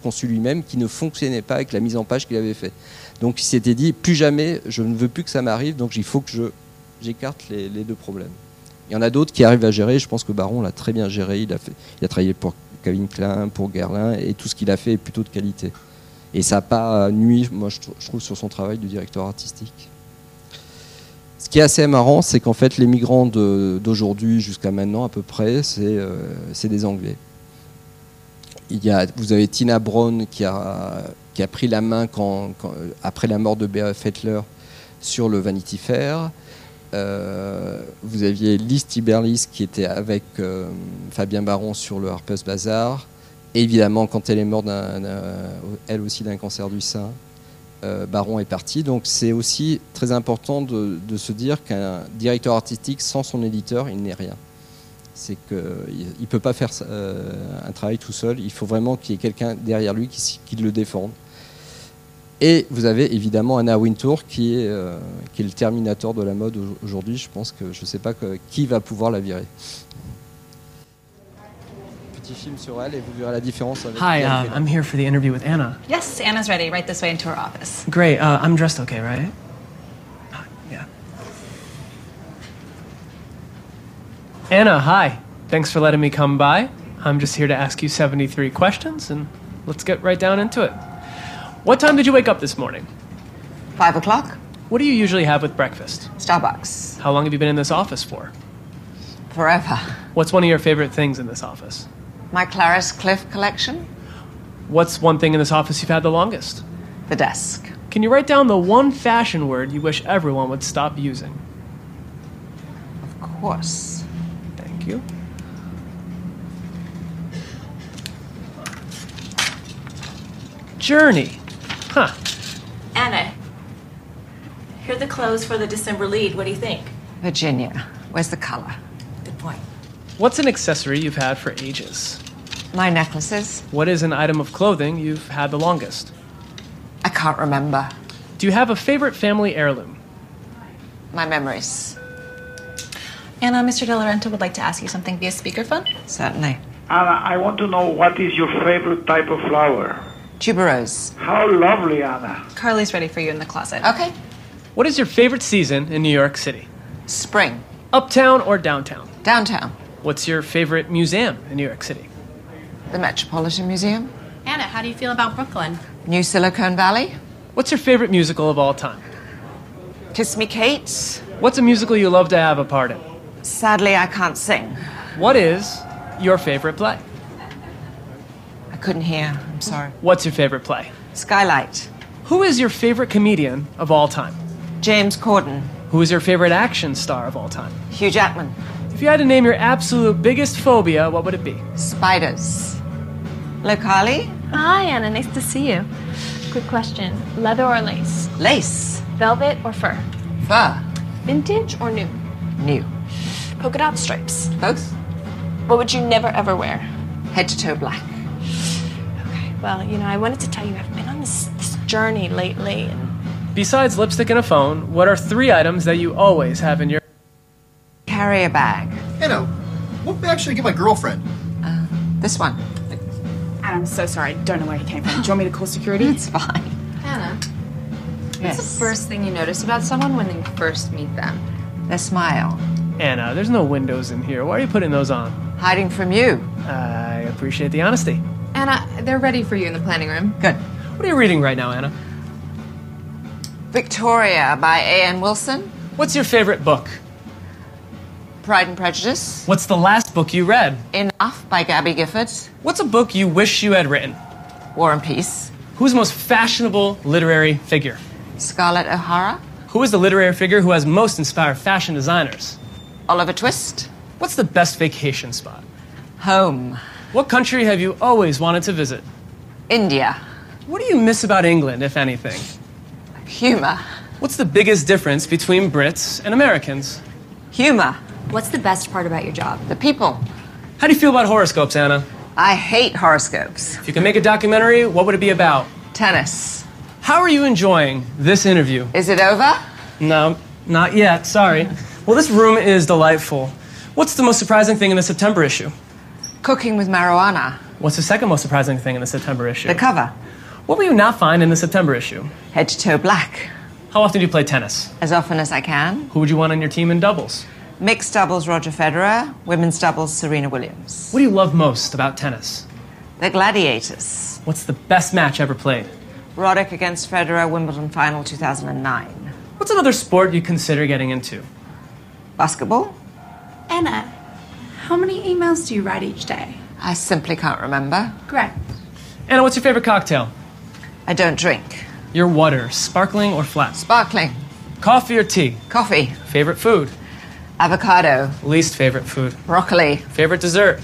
conçues lui-même qui ne fonctionnait pas avec la mise en page qu'il avait fait. Donc il s'était dit, plus jamais, je ne veux plus que ça m'arrive, donc il faut que j'écarte les, deux problèmes. Il y en a d'autres qui arrivent à gérer, je pense que Baron l'a très bien géré, il a, travaillé pour Calvin Klein, pour Guerlain, et tout ce qu'il a fait est plutôt de qualité. Et ça n'a pas nuit, moi je, trou- je trouve, sur son travail de directeur artistique. Ce qui est assez marrant, c'est qu'en fait, les migrants d'aujourd'hui jusqu'à maintenant, à peu près, c'est euh, c'est des Anglais. Il y a, vous avez Tina Brown qui a, pris la main après la mort de Bea Fettler sur le Vanity Fair. Euh, vous aviez Liz Tiberlis qui était avec euh, Fabien Baron sur le Harper's Bazaar. Et évidemment, quand elle est morte, d'un- elle aussi d'un cancer du sein, euh, Baron est parti. Donc c'est aussi très important de se dire qu'un directeur artistique sans son éditeur, il n'est rien. C'est qu'il ne peut pas faire euh, un travail tout seul. Il faut vraiment qu'il y ait quelqu'un derrière lui qui, qui le défende. Et vous avez évidemment Anna Wintour qui est, euh, qui est le terminateur de la mode au- aujourd'hui. Je pense que je ne sais pas que- qui va pouvoir la virer. petit film sur elle et vous verrez la différence avec Hi, uh. I'm here for the interview with Anna. Yes, Anna's ready. Right this way into her office. Great. Uh, I'm dressed okay, right? Anna, hi. Thanks for letting me come by. I'm just here to ask you 73 questions, and let's get right down into it. What time did you wake up this morning? Five o'clock? What do you usually have with breakfast? Starbucks. How long have you been in this office for? Forever. What's one of your favorite things in this office? My Clarice Cliff collection? What's one thing in this office you've had the longest? The desk. Can you write down the one fashion word you wish everyone would stop using? Of course. Thank you. Journey. Huh. Anna, here are the clothes for the December lead. What do you think? Virginia. Where's the color? Good point. What's an accessory you've had for ages? My necklaces? What is an item of clothing you've had the longest? I can't remember. Do you have a favorite family heirloom? My memories. Anna, Mr. De Laurenta would like to ask you something via speakerphone. Certainly. Anna, I want to know what is your favorite type of flower? Tuberose. How lovely, Anna. Carly's ready for you in the closet. Okay. What is your favorite season in New York City? Spring. Uptown or downtown? Downtown. What's your favorite museum in New York City? The Metropolitan Museum. Anna, how do you feel about Brooklyn? New Silicon Valley. What's your favorite musical of all time? Kiss Me Kate. What's a musical you love to have a part in? Sadly, I can't sing. What is your favorite play? I couldn't hear. I'm sorry. What's your favorite play? Skylight. Who is your favorite comedian of all time? James Corden. Who is your favorite action star of all time? Hugh Jackman. If you had to name your absolute biggest phobia, what would it be? Spiders. Hello, Carly. Hi, Anna. Nice to see you. Quick question leather or lace? Lace. Velvet or fur? Fur. Vintage or new? New. Polka dot stripes. Both. What would you never ever wear? Head to toe black. Okay, well, you know, I wanted to tell you I've been on this, this journey lately, and Besides lipstick and a phone, what are three items that you always have in your. Carry a bag. Anna, what bag should I get my girlfriend? Uh, this one. I'm so sorry. I don't know where he came from. Do you want me to call security? It's fine. Anna, Yes. what's the first thing you notice about someone when you first meet them? Their smile. Anna, there's no windows in here. Why are you putting those on? Hiding from you. I appreciate the honesty. Anna, they're ready for you in the planning room. Good. What are you reading right now, Anna? Victoria by A.N. Wilson. What's your favorite book? Pride and Prejudice. What's the last book you read? Enough by Gabby Gifford. What's a book you wish you had written? War and Peace. Who's the most fashionable literary figure? Scarlett O'Hara. Who is the literary figure who has most inspired fashion designers? Oliver Twist. What's the best vacation spot? Home. What country have you always wanted to visit? India. What do you miss about England, if anything? Humor. What's the biggest difference between Brits and Americans? Humor. What's the best part about your job? The people. How do you feel about horoscopes, Anna? I hate horoscopes. If you could make a documentary, what would it be about? Tennis. How are you enjoying this interview? Is it over? No, not yet, sorry. Well, this room is delightful. What's the most surprising thing in the September issue? Cooking with marijuana. What's the second most surprising thing in the September issue? The cover. What will you not find in the September issue? Head to toe black. How often do you play tennis? As often as I can. Who would you want on your team in doubles? Mixed doubles, Roger Federer. Women's doubles, Serena Williams. What do you love most about tennis? The gladiators. What's the best match ever played? Roddick against Federer, Wimbledon final 2009. What's another sport you consider getting into? Basketball? Anna, how many emails do you write each day? I simply can't remember. Great. Anna, what's your favorite cocktail? I don't drink. Your water, sparkling or flat? Sparkling. Coffee or tea? Coffee. Favorite food? Avocado. Least favorite food? Broccoli. Favorite dessert?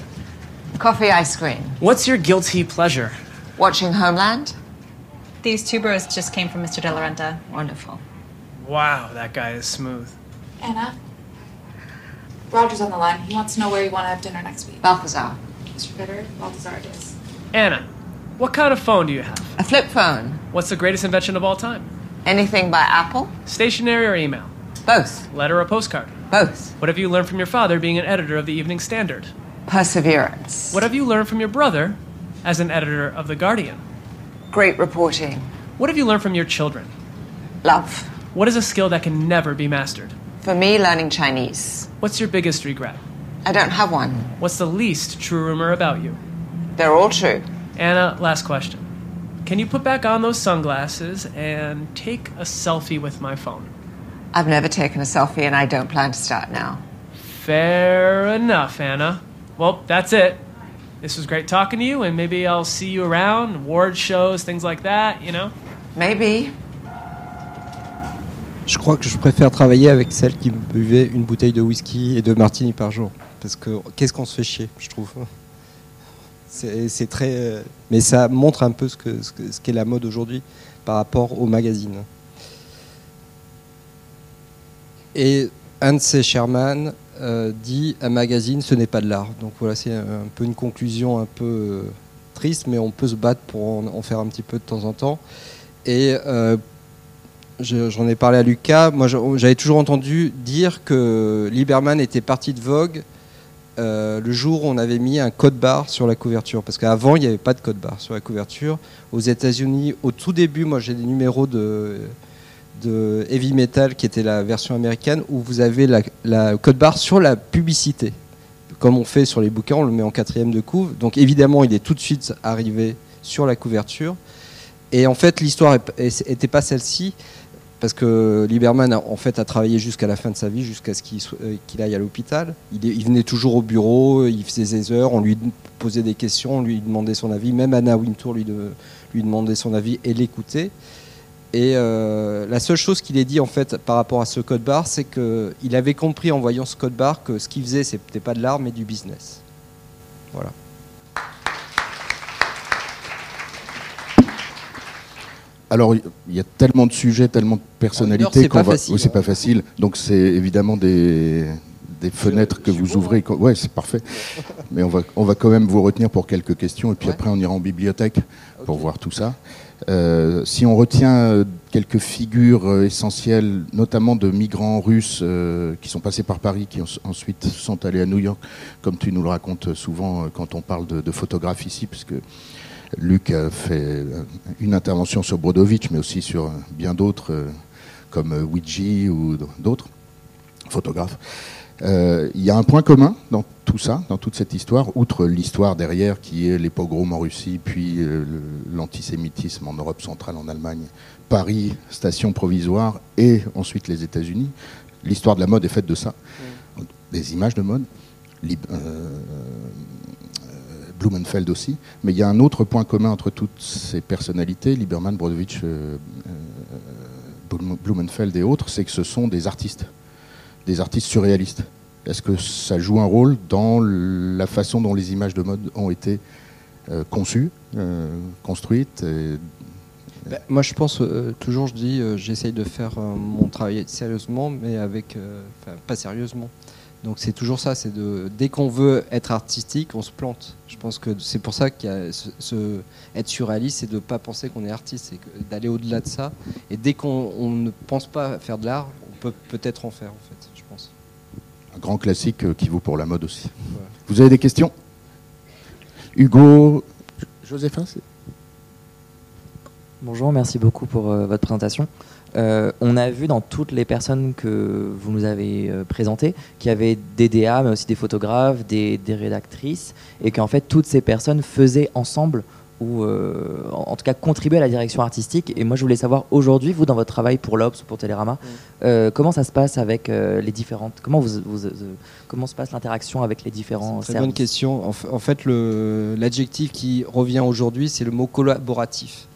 Coffee ice cream. What's your guilty pleasure? Watching Homeland? These two bros just came from Mr. De Laurenta. Wonderful. Wow, that guy is smooth. Anna, Roger's on the line. He wants to know where you want to have dinner next week. Balthazar. Mr. Fitter, Balthazar it is. Anna, what kind of phone do you have? A flip phone. What's the greatest invention of all time? Anything by Apple? Stationery or email? Both. Letter or postcard? Both. What have you learned from your father being an editor of the Evening Standard? Perseverance. What have you learned from your brother as an editor of The Guardian? Great reporting. What have you learned from your children? Love. What is a skill that can never be mastered? For me, learning Chinese. What's your biggest regret? I don't have one. What's the least true rumor about you? They're all true. Anna, last question. Can you put back on those sunglasses and take a selfie with my phone? I've never taken a selfie and I don't plan to start now. Fair enough, Anna. Well, that's it. This was great talking to you, and maybe I'll see you around, award shows, things like that, you know? Maybe. Je crois que je préfère travailler avec celle qui buvait une bouteille de whisky et de martini par jour. Parce que qu'est-ce qu'on se fait chier, je trouve. C'est très. euh, Mais ça montre un peu ce qu'est que- ce la mode aujourd'hui par rapport au magazine. Et un de ces Sherman euh, dit un magazine, ce n'est pas de l'art. Donc voilà, c'est un, peu une conclusion un peu euh, triste, mais on peut se battre pour en, faire un petit peu de temps en temps. Et j'en ai parlé à Lucas. Moi, j'avais toujours entendu dire que Lieberman était parti de Vogue euh, le jour où on avait mis un code barre sur la couverture. Parce qu'avant, il n'y avait pas de code barre sur la couverture. Aux États-Unis, au tout début, moi, j'ai des numéros de, de Heavy Metal, qui était la version américaine, où vous avez la code barre sur la publicité. Comme on fait sur les bouquins, on le met en quatrième de couve. Donc évidemment, il est tout de suite arrivé sur la couverture. Et en fait, l'histoire n'était pas celle-ci, parce que Lieberman a, en fait, a travaillé jusqu'à la fin de sa vie, jusqu'à ce qu'il euh, aille à l'hôpital. Il, venait toujours au bureau, il faisait ses heures, on lui posait des questions, on lui demandait son avis. Même Anna Wintour lui demandait son avis et l'écoutait. Et euh, la seule chose qu'il ait dit en fait par rapport à ce code barre, c'est qu'il avait compris en voyant ce code barre que ce qu'il faisait, c'était pas de l'art, mais du business. Voilà. Alors, il y a tellement de sujets, tellement de personnalités qu'on va. facile, c'est hein. pas facile. Donc, c'est évidemment des, des fenêtres que vous ouvrez. quand- Ouais, c'est parfait. Mais on va, on va quand même vous retenir pour quelques questions. Et puis après, on ira en bibliothèque pour voir tout ça. Euh, si on retient euh, quelques figures euh, essentielles, notamment de migrants russes euh, qui sont passés par Paris, qui ensuite sont allés à New York, comme tu nous le racontes souvent quand on parle de, de photographes ici, parce que Luc a fait euh, une intervention sur Brodovitch, mais aussi sur euh, bien d'autres, euh, comme Ouija ou d'autres photographes. Euh, Il y a un point commun dans tout ça, dans toute cette histoire, outre l'histoire derrière qui est les pogroms en Russie, puis euh, l'antisémitisme en Europe centrale, en Allemagne, Paris, station provisoire, et ensuite les États-Unis. L'histoire de la mode est faite de ça, des images de mode. Euh, Blumenfeld aussi. Mais il y a un autre point commun entre toutes ces personnalités, Lieberman, Brodovitch, euh, euh, Blum- Blumenfeld et autres, c'est que ce sont des artistes, des artistes surréalistes. Est-ce que ça joue un rôle dans la façon dont les images de mode ont été euh, conçues, construites Ben, moi, je pense toujours, je dis, j'essaye de faire mon travail sérieusement, mais avec, pas sérieusement. Donc c'est toujours ça, c'est de dès qu'on veut être artistique, on se plante. Je pense que c'est pour ça qu'il y a ce, ce- être surréaliste, c'est de ne pas penser qu'on est artiste, c'est que- d'aller au-delà de ça. Et dès qu'on on ne pense pas faire de l'art, on peut peut-être en faire, en fait, je pense. un grand classique euh, qui vaut pour la mode aussi. Vous avez des questions? Hugo, Josépha c'est- Bonjour, merci beaucoup pour euh, votre présentation. Euh, on a vu dans toutes les personnes que vous nous avez euh, présentées qu'il y avait des DA, mais aussi des photographes, des, des rédactrices, et qu'en fait toutes ces personnes faisaient ensemble ou euh, en, en tout cas contribuaient à la direction artistique. Et moi je voulais savoir aujourd'hui, vous dans votre travail pour l'Obs ou pour Télérama, euh, comment ça se passe avec euh, les différentes, comment vous, vous- euh, comment se passe l'interaction avec les différents Très services? bonne question. En, fait, l'adjectif qui revient aujourd'hui, c'est le mot collaboratif.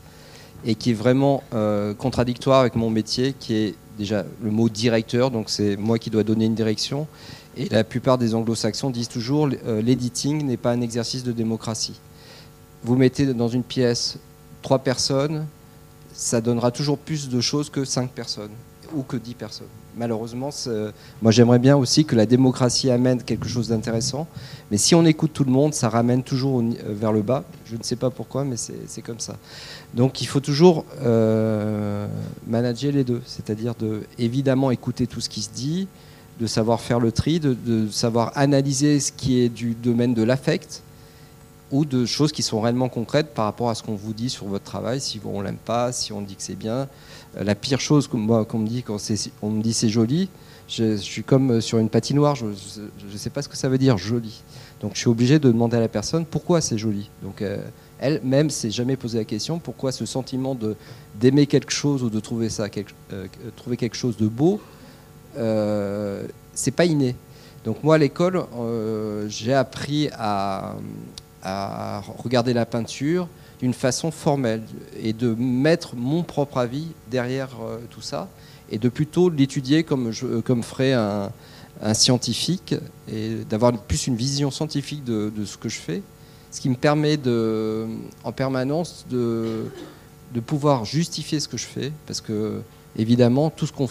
Et qui est vraiment euh, contradictoire avec mon métier, qui est déjà le mot directeur, donc c'est moi qui dois donner une direction. Et la plupart des anglo-saxons disent toujours euh, l'editing n'est pas un exercice de démocratie. Vous mettez dans une pièce trois personnes, ça donnera toujours plus de choses que cinq personnes ou que dix personnes. Malheureusement, moi j'aimerais bien aussi que la démocratie amène quelque chose d'intéressant, mais si on écoute tout le monde, ça ramène toujours euh, vers le bas. Je ne sais pas pourquoi, mais c'est comme ça. Donc il faut toujours euh, manager les deux, c'est-à-dire de évidemment écouter tout ce qui se dit, de savoir faire le tri, de savoir analyser ce qui est du domaine de l'affect ou de choses qui sont réellement concrètes par rapport à ce qu'on vous dit sur votre travail, si on l'aime pas, si on dit que c'est bien. Euh, la pire chose qu'on me dit quand on me dit c'est joli, je, suis comme sur une patinoire, je ne sais pas ce que ça veut dire joli. Donc je suis obligé de demander à la personne pourquoi c'est joli. Donc euh, elle-même s'est jamais posé la question pourquoi ce sentiment d'aimer quelque chose ou de trouver ça quelque, euh, trouver quelque chose de beau, euh, c'est pas inné. Donc moi à l'école, euh, j'ai appris à, à regarder la peinture d'une façon formelle et de mettre mon propre avis derrière euh, tout ça et de plutôt l'étudier comme, comme ferait un, un scientifique et d'avoir plus une vision scientifique de, ce que je fais, ce qui me permet de, en permanence de, de pouvoir justifier ce que je fais parce que évidemment tout ce qu'on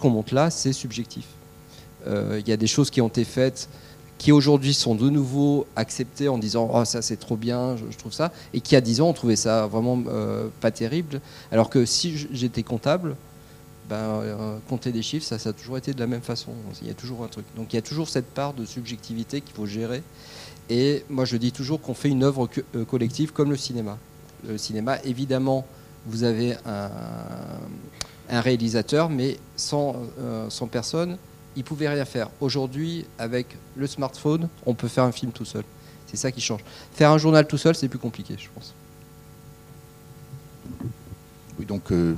qu'on montre là c'est subjectif. Euh, Il y a des choses qui ont été faites qui aujourd'hui sont de nouveau acceptées en disant oh ça c'est trop bien je, trouve ça et qui à 10 ans on trouvait ça vraiment euh, pas terrible. Alors que si j'étais comptable ben, euh, compter des chiffres ça, ça a toujours été de la même façon. Il y a toujours un truc. Donc il y a toujours cette part de subjectivité qu'il faut gérer. Et moi je dis toujours qu'on fait une œuvre euh, collective comme le cinéma. Le cinéma évidemment vous avez un, un réalisateur mais sans, sans personne il pouvait rien faire. Aujourd'hui, avec le smartphone, on peut faire un film tout seul. C'est ça qui change. Faire un journal tout seul, c'est plus compliqué, je pense. Oui, donc euh,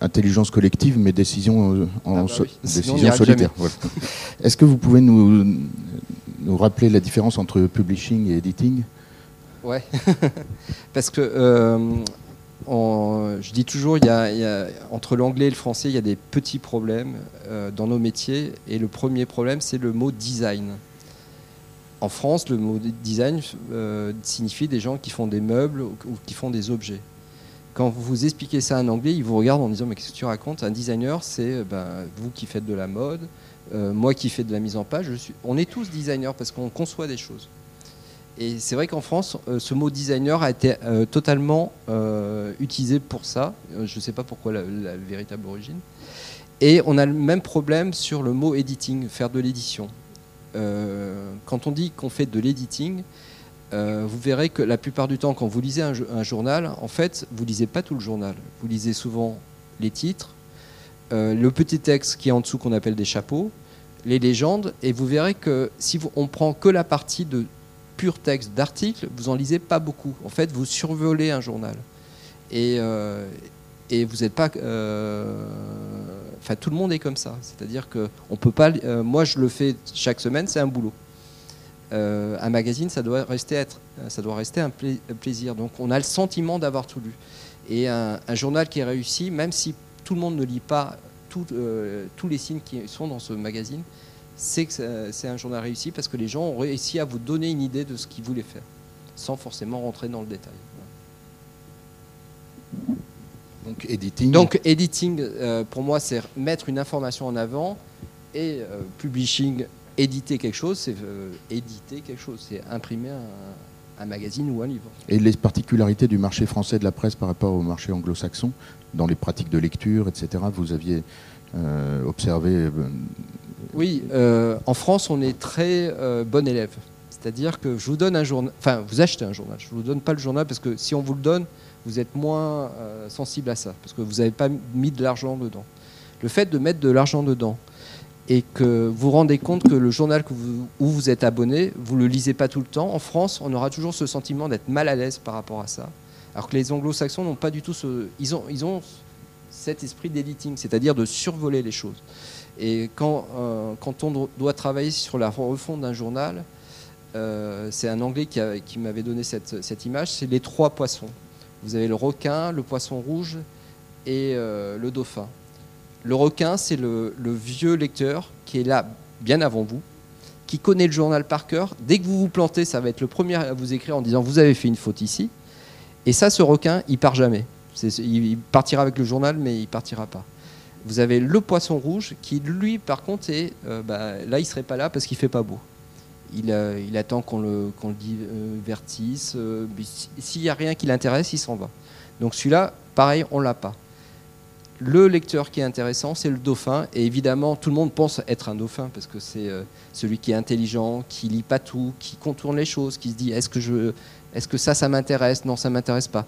intelligence collective, mais décision, euh, en Ah bah so- oui, décision solitaire. voilà. Est-ce que vous pouvez nous, nous rappeler la différence entre publishing et editing? Ouais, parce que euh, je dis toujours, entre l'anglais et le français, il y a des petits problèmes euh, dans nos métiers. Et le premier problème, c'est le mot design. En France, le mot design euh, signifie des gens qui font des meubles ou, qui font des objets. Quand vous expliquez ça en anglais, ils vous regardent en disant mais qu'est-ce que tu racontes? Un designer, c'est euh, ben, vous qui faites de la mode, moi qui fais de la mise en page. On est tous designers parce qu'on conçoit des choses. Et c'est vrai qu'en France, euh, ce mot designer a été euh, totalement euh, utilisé pour ça. Je ne sais pas pourquoi la, véritable origine. Et on a le même problème sur le mot editing, faire de l'édition. Quand on dit qu'on fait de l'editing, euh, vous verrez que la plupart du temps, quand vous lisez un, jo- un journal, en fait, vous lisez pas tout le journal. Vous lisez souvent les titres, le petit texte qui est en dessous qu'on appelle des chapeaux, les légendes, et vous verrez que si on prend que la partie de pur texte d'article, vous en lisez pas beaucoup. En fait, vous survolez un journal. Et, euh, et vous n'êtes pas. euh, Enfin, tout le monde est comme ça. C'est-à-dire que on peut pas. euh, moi, je le fais chaque semaine, c'est un boulot. Un magazine, ça doit rester être, ça doit rester un, pla- un plaisir. Donc, on a le sentiment d'avoir tout lu. Et un, journal qui est réussi, même si tout le monde ne lit pas tous les signes qui sont dans ce magazine, c'est que ça- c'est un journal réussi parce que les gens ont réussi à vous donner une idée de ce qu'ils voulaient faire, sans forcément rentrer dans le détail. Donc editing. Donc editing, euh, pour moi, c'est mettre une information en avant et euh, publishing, éditer quelque chose, c'est euh, éditer quelque chose, c'est imprimer un, un magazine ou un livre. Et les particularités du marché français de la presse par rapport au marché anglo-saxon, dans les pratiques de lecture, etc., vous aviez euh, observé euh, Oui, euh, en France, on est très euh, bon élève. C'est-à-dire que je vous donne un journal, enfin, vous achetez un journal. Je ne vous donne pas le journal parce que si on vous le donne, vous êtes moins euh, sensible à ça, parce que vous n'avez pas mis de l'argent dedans. Le fait de mettre de l'argent dedans et que vous vous rendez compte que le journal où vous êtes abonné, vous ne le lisez pas tout le temps, en France, on aura toujours ce sentiment d'être mal à l'aise par rapport à ça. Alors que les anglo-saxons n'ont pas du tout ce... Ils ont, ils ont cet esprit d'editing, c'est-à-dire de survoler les choses. Et quand, euh, quand on do- doit travailler sur la refonte d'un journal, euh, c'est un Anglais qui, m'avait donné cette, image, c'est les trois poissons. Vous avez le requin, le poisson rouge et euh, le dauphin. Le requin, c'est le, le vieux lecteur qui est là bien avant vous, qui connaît le journal par cœur. Dès que vous vous plantez, ça va être le premier à vous écrire en disant vous avez fait une faute ici. Et ça, ce requin, il part jamais. Il partira avec le journal, mais il partira pas. Vous avez le poisson rouge qui, lui, par contre, est, euh, bah, là, il serait pas là parce qu'il fait pas beau. Il, euh, attend qu'on le, qu'on le divertisse. euh, S'il n'y a rien qui l'intéresse, il s'en va. Donc celui-là, pareil, on l'a pas. le lecteur qui est intéressant, c'est le dauphin. Et évidemment, tout le monde pense être un dauphin parce que c'est celui qui est intelligent, qui lit pas tout, qui contourne les choses, qui se dit est-ce que, est que ça, ça m'intéresse? Non, ça m'intéresse pas.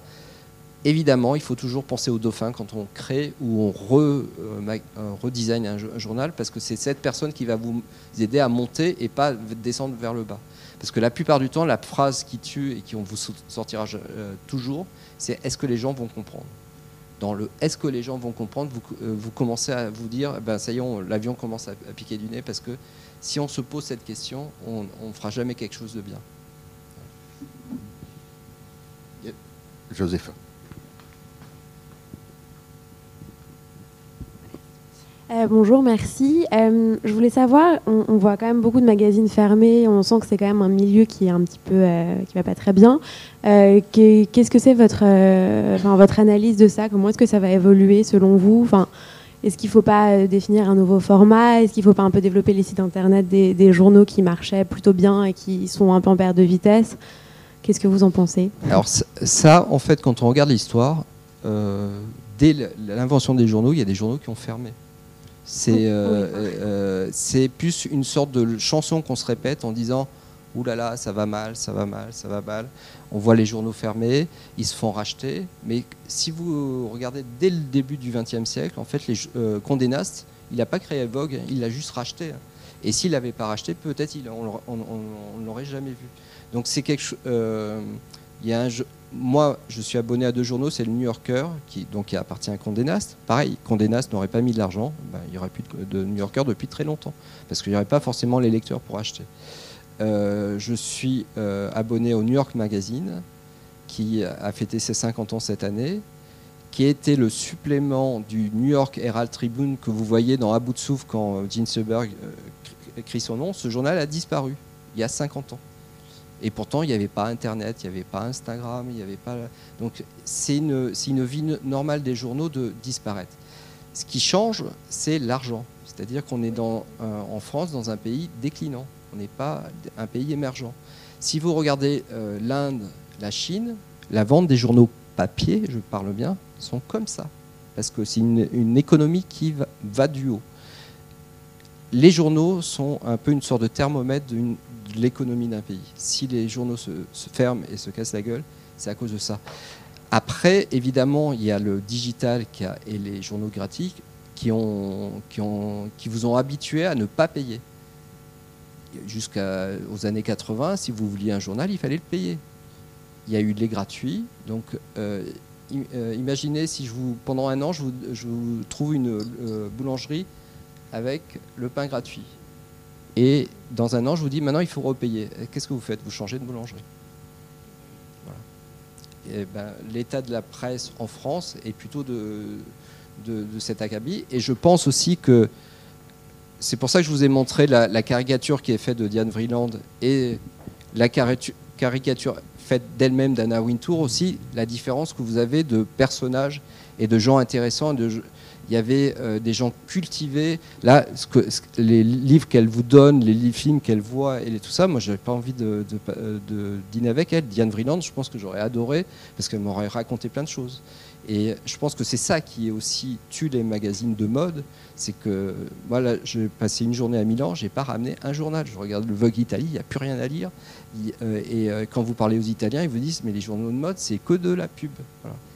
Évidemment, il faut toujours penser au dauphin quand on crée ou on re, euh, euh, redesign un, journal parce que c'est cette personne qui va vous aider à monter et pas descendre vers le bas. Parce que la plupart du temps, la phrase qui tue et qui on vous sortira toujours, c'est est-ce que les gens vont comprendre? Dans le est-ce que les gens vont comprendre, vous, euh, vous commencez à vous dire, eh ben, ça y est, l'avion commence à, piquer du nez, parce que si on se pose cette question, on ne fera jamais quelque chose de bien. Joseph. Euh, bonjour, merci. Euh, je voulais savoir, on, voit quand même beaucoup de magazines fermés, on sent que c'est quand même un milieu qui est un petit peu, euh, qui va pas très bien. Qu'est-ce que c'est votre, votre analyse de ça? Comment est-ce que ça va évoluer selon vous? Enfin, Est-ce qu'il ne faut pas définir un nouveau format? Est-ce qu'il ne faut pas un peu développer les sites internet des, des, journaux qui marchaient plutôt bien et qui sont un peu en perte de vitesse? Qu'est-ce que vous en pensez? Alors ça, en fait, quand on regarde l'histoire, dès l'invention des journaux, il y a des journaux qui ont fermé. Euh, euh, c'est plus une sorte de chanson qu'on se répète en disant Ouh là là, ça va mal, ça va mal, ça va mal. On voit les journaux fermés, ils se font racheter. Mais si vous regardez dès le début du XXe siècle, en fait, les, euh, Condé Nast, il n'a pas créé Vogue, il l'a juste racheté. Et s'il l'avait pas racheté, peut-être on ne l'aurait jamais vu. Donc c'est quelque chose. Il y a un, moi, je suis abonné à deux journaux, c'est le New Yorker, qui, appartient à Condé Nast. Pareil, Condé Nast n'aurait pas mis de l'argent, ben, il n'y aurait plus de, New Yorker depuis très longtemps, parce qu'il n'y aurait pas forcément les lecteurs pour acheter. Euh, je suis euh, abonné au New York Magazine, qui a fêté ses 50 ans cette année, qui était le supplément du New York Herald Tribune que vous voyez dans À bout quand euh, Ginsberg écrit son nom. Ce journal a disparu il y a 50 ans. Et pourtant, il n'y avait pas Internet, il n'y avait pas Instagram, il n'y avait pas. Donc, c'est une, une vie normale des journaux de disparaître. Ce qui change, c'est l'argent. C'est-à-dire qu'on est dans, en France dans un pays déclinant. On n'est pas un pays émergent. Si vous regardez euh, l'Inde, la Chine, la vente des journaux papier, je parle bien, sont comme ça. Parce que c'est une, économie qui va, va, du haut. Les journaux sont un peu une sorte de thermomètre d'une l'économie d'un pays. Si les journaux se, ferment et se cassent la gueule, c'est à cause de ça. Après, évidemment, il y a le digital qui a, et les journaux gratuits qui, ont, qui, ont, qui vous ont habitué à ne pas payer. Jusqu'aux années 80, si vous vouliez un journal, il fallait le payer. Il y a eu les gratuits. Donc, euh, euh, imaginez si je vous, pendant un an, je vous, trouve une euh, boulangerie avec le pain gratuit. Et dans un an, je vous dis, maintenant, il faut repayer. Qu'est-ce que vous faites? Vous changez de boulangerie. Ben, l'état de la presse en France est plutôt de, de, cet acabit. Et je pense aussi que c'est pour ça que je vous ai montré la, caricature qui est faite de Diane Vreeland et la caricature faite d'elle-même d'Anna Wintour aussi, la différence que vous avez de personnages et de gens intéressants, de, il y avait euh, des gens cultivés. Là, les livres qu'elle vous donne, les films qu'elle voit et tout ça, moi, je n'avais pas envie de, dîner avec elle. Diane Vreeland, je pense que j'aurais adoré parce qu'elle m'aurait raconté plein de choses. Et je pense que c'est ça qui aussi tue les magazines de mode, c'est que voilà, j'ai passé une journée à Milan, j'ai pas ramené un journal. Je regarde le Vogue Italie, il n'y a plus rien à lire. Euh, et euh, quand vous parlez aux Italiens, ils vous disent mais les journaux de mode, c'est que de la pub.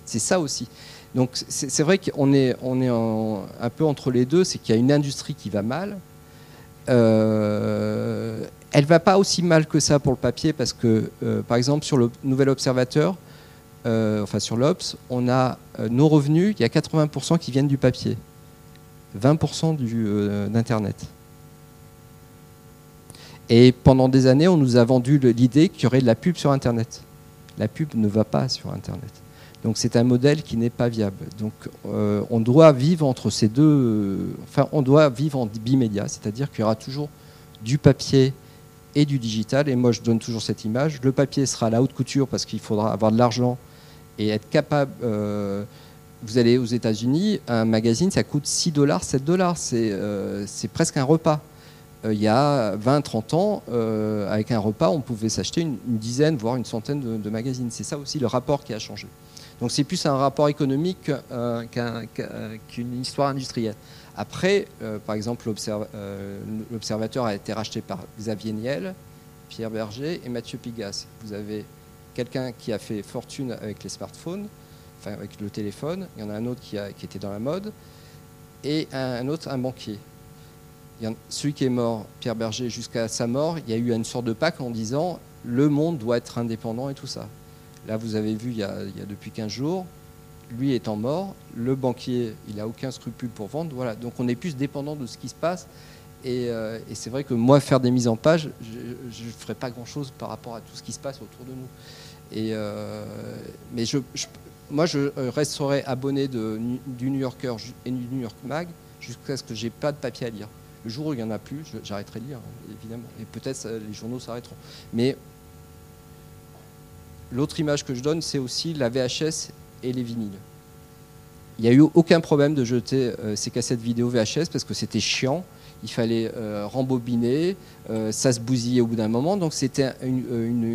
C'est ça aussi. Donc c'est vrai qu'on est, est un peu entre les deux, c'est qu'il y a une industrie qui va mal. Euh, elle va pas aussi mal que ça pour le papier parce que, euh, par exemple, sur le Nouvel Observateur, euh, enfin sur l'Obs, on a euh, nos revenus, il y a 80% qui viennent du papier, 20% d'Internet. Et pendant des années, on nous a vendu l'idée qu'il y aurait de la pub sur Internet. La pub ne va pas sur Internet. Donc c'est un modèle qui n'est pas viable. Donc euh, on doit vivre entre ces deux, enfin on doit vivre en bimédia, c'est-à-dire qu'il y aura toujours du papier et du digital. Et moi je donne toujours cette image. Le papier sera à la haute couture parce qu'il faudra avoir de l'argent et être capable. Euh, vous allez aux États-Unis, un magazine ça coûte 6 dollars, 7 dollars, euh, c'est presque un repas. il y a 20-30 ans, avec un repas, on pouvait s'acheter une, dizaine, voire une centaine de magazines. C'est ça aussi le rapport qui a changé. Donc c'est plus un rapport économique euh, qu'un- qu'un- qu'une histoire industrielle. Après, euh, par exemple, euh, l'Observateur a été racheté par Xavier Niel, Pierre Berger et Mathieu Pigas. Vous avez quelqu'un qui a fait fortune avec les smartphones, enfin avec le téléphone. Il y en a un autre qui, a- qui était dans la mode et un autre, un banquier. Celui qui est mort, Pierre Berger, jusqu'à sa mort, il y a eu une sorte de pacte en disant le monde doit être indépendant et tout ça. Là, vous avez vu, il y a, depuis 15 jours, lui étant mort, le banquier, il n'a aucun scrupule pour vendre. Voilà. Donc on est plus dépendant de ce qui se passe. Et, euh, c'est vrai que moi, faire des mises en page, je ne ferai pas grand-chose par rapport à tout ce qui se passe autour de nous. Euh, mais moi, je euh, resterai abonné du New Yorker et du New York Mag jusqu'à ce que j'ai pas de papier à lire. Le jour où il n'y en a plus, j'arrêterai de lire, hein, évidemment. Et peut-être les journaux s'arrêteront. Mais l'autre image que je donne, c'est aussi la VHS et les vinyles. Il n'y a eu aucun problème de jeter euh, ces cassettes vidéo VHS parce que c'était chiant. Il fallait euh, rembobiner, euh, ça se bousillait au bout d'un moment. Donc c'était une,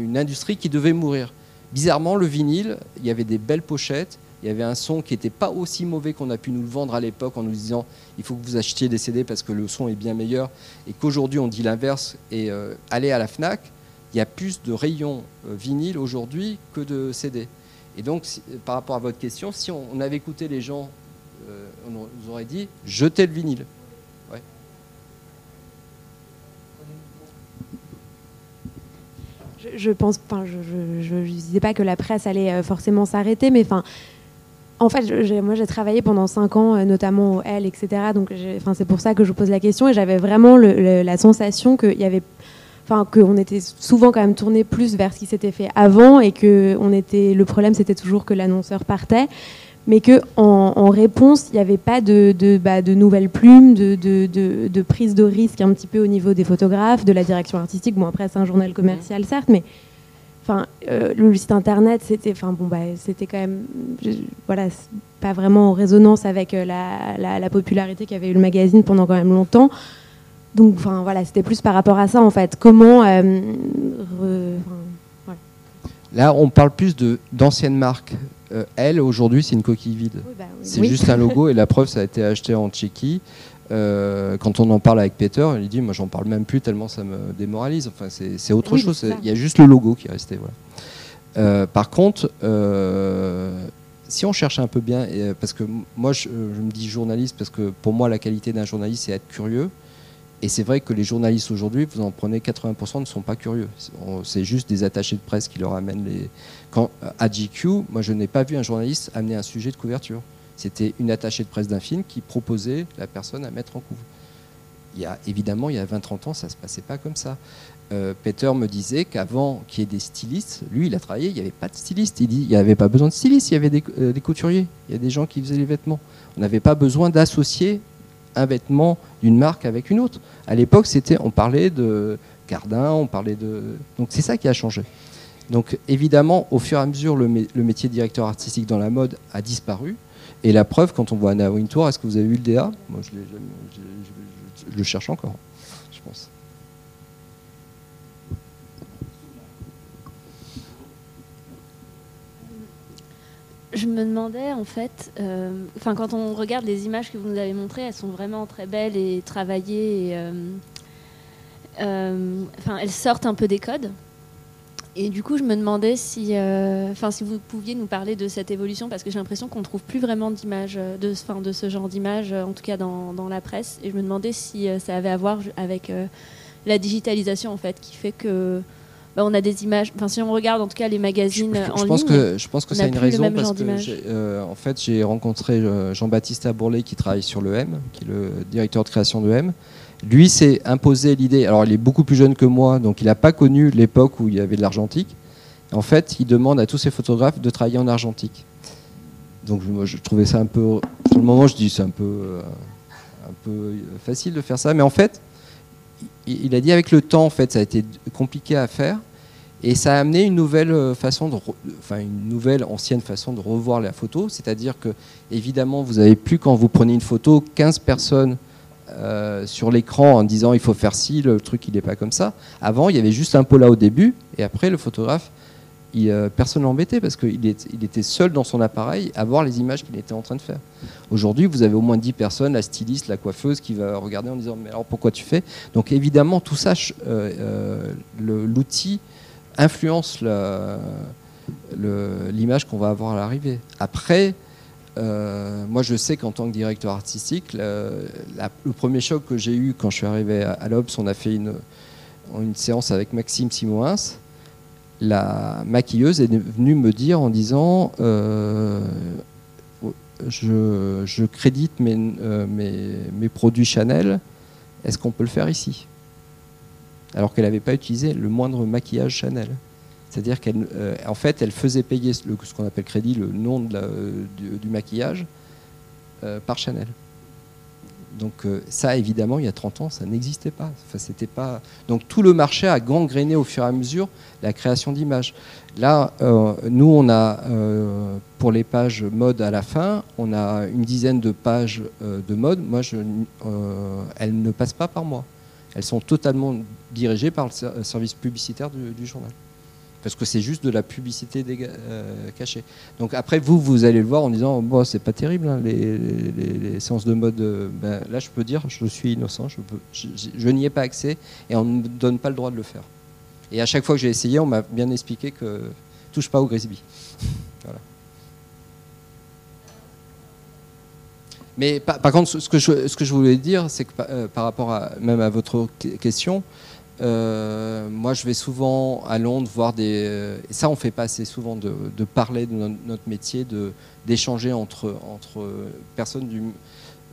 une- industrie qui devait mourir. Bizarrement, le vinyle, il y avait des belles pochettes, il y avait un son qui n'était pas aussi mauvais qu'on a pu nous le vendre à l'époque en nous disant il faut que vous achetiez des CD parce que le son est bien meilleur. Et qu'aujourd'hui on dit l'inverse et allez à la FNAC, il y a plus de rayons euh, vinyle aujourd'hui que de CD. Et donc, si- par rapport à votre question, si on, avait écouté les gens, euh, on nous aurait dit jetez le vinyle. Je, pense, enfin, je, je disais pas que la presse allait euh, forcément s'arrêter, mais enfin, en fait, moi j'ai travaillé pendant cinq ans, euh, notamment au L, etc. Donc, enfin, c'est pour ça que je vous pose la question et j'avais vraiment la sensation qu'il y avait, enfin, qu'on était souvent quand même tourné plus vers ce qui s'était fait avant et que on était, le problème c'était toujours que l'annonceur partait. Mais que en, en réponse, il n'y avait pas de, de, bah, de nouvelles plumes, de, de, prise de risque un petit peu au niveau des photographes, de la direction artistique. Bon, après, c'est un journal commercial, certes, mais enfin, euh, le site internet, c'était, enfin, bon, bah, c'était quand même, je- voilà, pas vraiment en résonance avec euh, la, la- la popularité qu'avait eu le magazine pendant quand même longtemps. Donc, enfin, voilà, c'était plus par rapport à ça, en fait. Comment, euh, re-. Là, on parle plus de d'anciennes marques. Euh, elle, aujourd'hui, c'est une coquille vide. bah oui. C'est Oui. juste un logo et la preuve, ça a été acheté en Tchéquie. Euh, quand on en parle avec Peter, il dit Moi, j'en parle même plus tellement ça me démoralise. Enfin, c'est autre chose. Il y a juste le logo qui est resté. Voilà. Par contre, si on cherche un peu bien, parce que moi, je, je me dis journaliste parce que pour moi, la qualité d'un journaliste, c'est être curieux. Et c'est vrai que les journalistes aujourd'hui, vous en prenez 80% ne sont pas curieux. C'est- juste des attachés de presse qui leur amènent les. Quand à GQ, moi je n'ai pas vu un journaliste amener un sujet de couverture. C'était une attachée de presse d'un film qui proposait la personne à mettre en couve. Il y a, évidemment, il y a 20-30 ans, ça ne se passait pas comme ça. Euh, Peter me disait qu'avant qu'il y ait des stylistes, lui il a travaillé, il n'y avait pas de styliste. Il dit n'y avait pas besoin de styliste, il y avait des, euh, des couturiers, il y a des gens qui faisaient les vêtements. On n'avait pas besoin d'associer un vêtement d'une marque avec une autre. À l'époque, c'était, on parlait de Cardin, on parlait de. Donc c'est ça qui a changé. Donc évidemment, au fur et à mesure, le, mé- le métier de directeur artistique dans la mode a disparu. Et la preuve, quand on voit Anna Wintour, est-ce que vous avez vu le DA Moi, je- je- je- je le cherche encore, je pense. Je me demandais en fait, euh, enfin quand on regarde les images que vous nous avez montrées, elles sont vraiment très belles et travaillées. euh, euh, Enfin, elles sortent un peu des codes. Et du coup, je me demandais si, enfin, si vous pouviez nous parler de cette évolution, parce que j'ai l'impression qu'on trouve plus vraiment d'images, de, ce genre d'images, en tout cas dans, dans la presse. Et je me demandais si ça avait à voir avec la digitalisation, en fait, qui fait que bah, on a des images. Enfin, si on regarde en tout cas les magazines en je pense ligne, que je pense que ça a une raison parce que euh, en fait j'ai rencontré euh, Jean-Baptiste Abourlé qui travaille sur le M, qui est le directeur de création de M. Lui s'est imposé l'idée. Alors il est beaucoup plus jeune que moi, donc il n'a pas connu l'époque où il y avait de l'argentique. En fait, il demande à tous ses photographes de travailler en argentique. Donc moi je trouvais ça un peu. Sur le moment, je dis c'est un peu euh, un peu facile de faire ça, mais en fait, il a dit avec le temps, en fait, ça a été compliqué à faire. Et ça a amené une nouvelle euh, façon de, enfin une nouvelle ancienne façon de revoir la photo, c'est-à-dire que évidemment vous avez plus quand vous prenez une photo 15 personnes euh, sur l'écran en disant il faut faire ci, le truc il n'est pas comme ça. Avant il y avait juste un pot là au début et après le photographe il, euh, personne l'embêtait parce qu'il il était seul dans son appareil à voir les images qu'il était en train de faire. Aujourd'hui, vous avez au moins 10 personnes, la styliste, la coiffeuse, qui va regarder en disant Mais alors pourquoi tu fais? Donc évidemment, tout ça, euh, euh, l'outil influence l'image qu'on va avoir à l'arrivée. Après, euh, moi je sais qu'en tant que directeur artistique, le, premier choc que j'ai eu quand je suis arrivé à, à l'Obs, on a fait une, une séance avec Maxime Simoins. La maquilleuse est venue me dire en disant euh, je, crédite mes, euh, mes, produits Chanel, est-ce qu'on peut le faire ici? Alors qu'elle n'avait pas utilisé le moindre maquillage Chanel. C'est-à-dire qu'elle, euh, fait, elle faisait payer ce qu'on appelle crédit, le nom du, maquillage, par Chanel. Donc euh, ça, évidemment, il y a 30 ans, ça n'existait pas. Enfin, c'était pas. Donc tout le marché a gangréné au fur et à mesure la création d'images. Là, euh, nous, on a euh, pour les pages mode à la fin, on a une dizaine de pages de mode. Moi, je, elles ne passent pas par moi. Elles sont totalement dirigées par le ser- service publicitaire du journal. Parce que c'est juste de la publicité euh, cachée. Donc après, vous, vous allez le voir en disant, bon, c'est pas terrible, hein, les, séances de mode. euh, ben, là, je peux dire, je suis innocent, je, n'y ai pas accès et on ne me donne pas le droit de le faire. Et à chaque fois que j'ai essayé, on m'a bien expliqué que touche pas au Grisby. Mais par, contre, ce que je, voulais dire, c'est que par, euh, par rapport à, même à votre que- question, euh, moi je vais souvent à Londres voir des. euh, et ça, on fait pas assez souvent de, parler de no- notre métier, d'échanger entre, entre personnes du,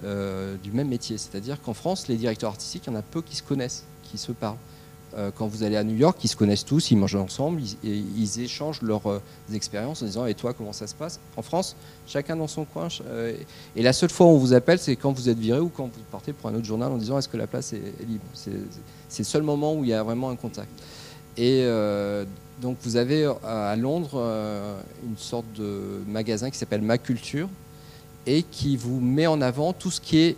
euh, du même métier. C'est-à-dire qu'en France, les directeurs artistiques, il y en a peu qui se connaissent, qui se parlent. Quand vous allez à New York, ils se connaissent tous, ils mangent ensemble, ils, échangent leurs expériences en disant Et toi, comment ça se passe? En France, chacun dans son coin. et la seule fois où on vous appelle, c'est quand vous êtes viré ou quand vous partez pour un autre journal en disant Est-ce que la place est, libre? C'est le seul moment où il y a vraiment un contact. Et euh, donc, vous avez euh, à Londres euh, une sorte de magasin qui s'appelle Ma Culture et qui vous met en avant tout ce qui est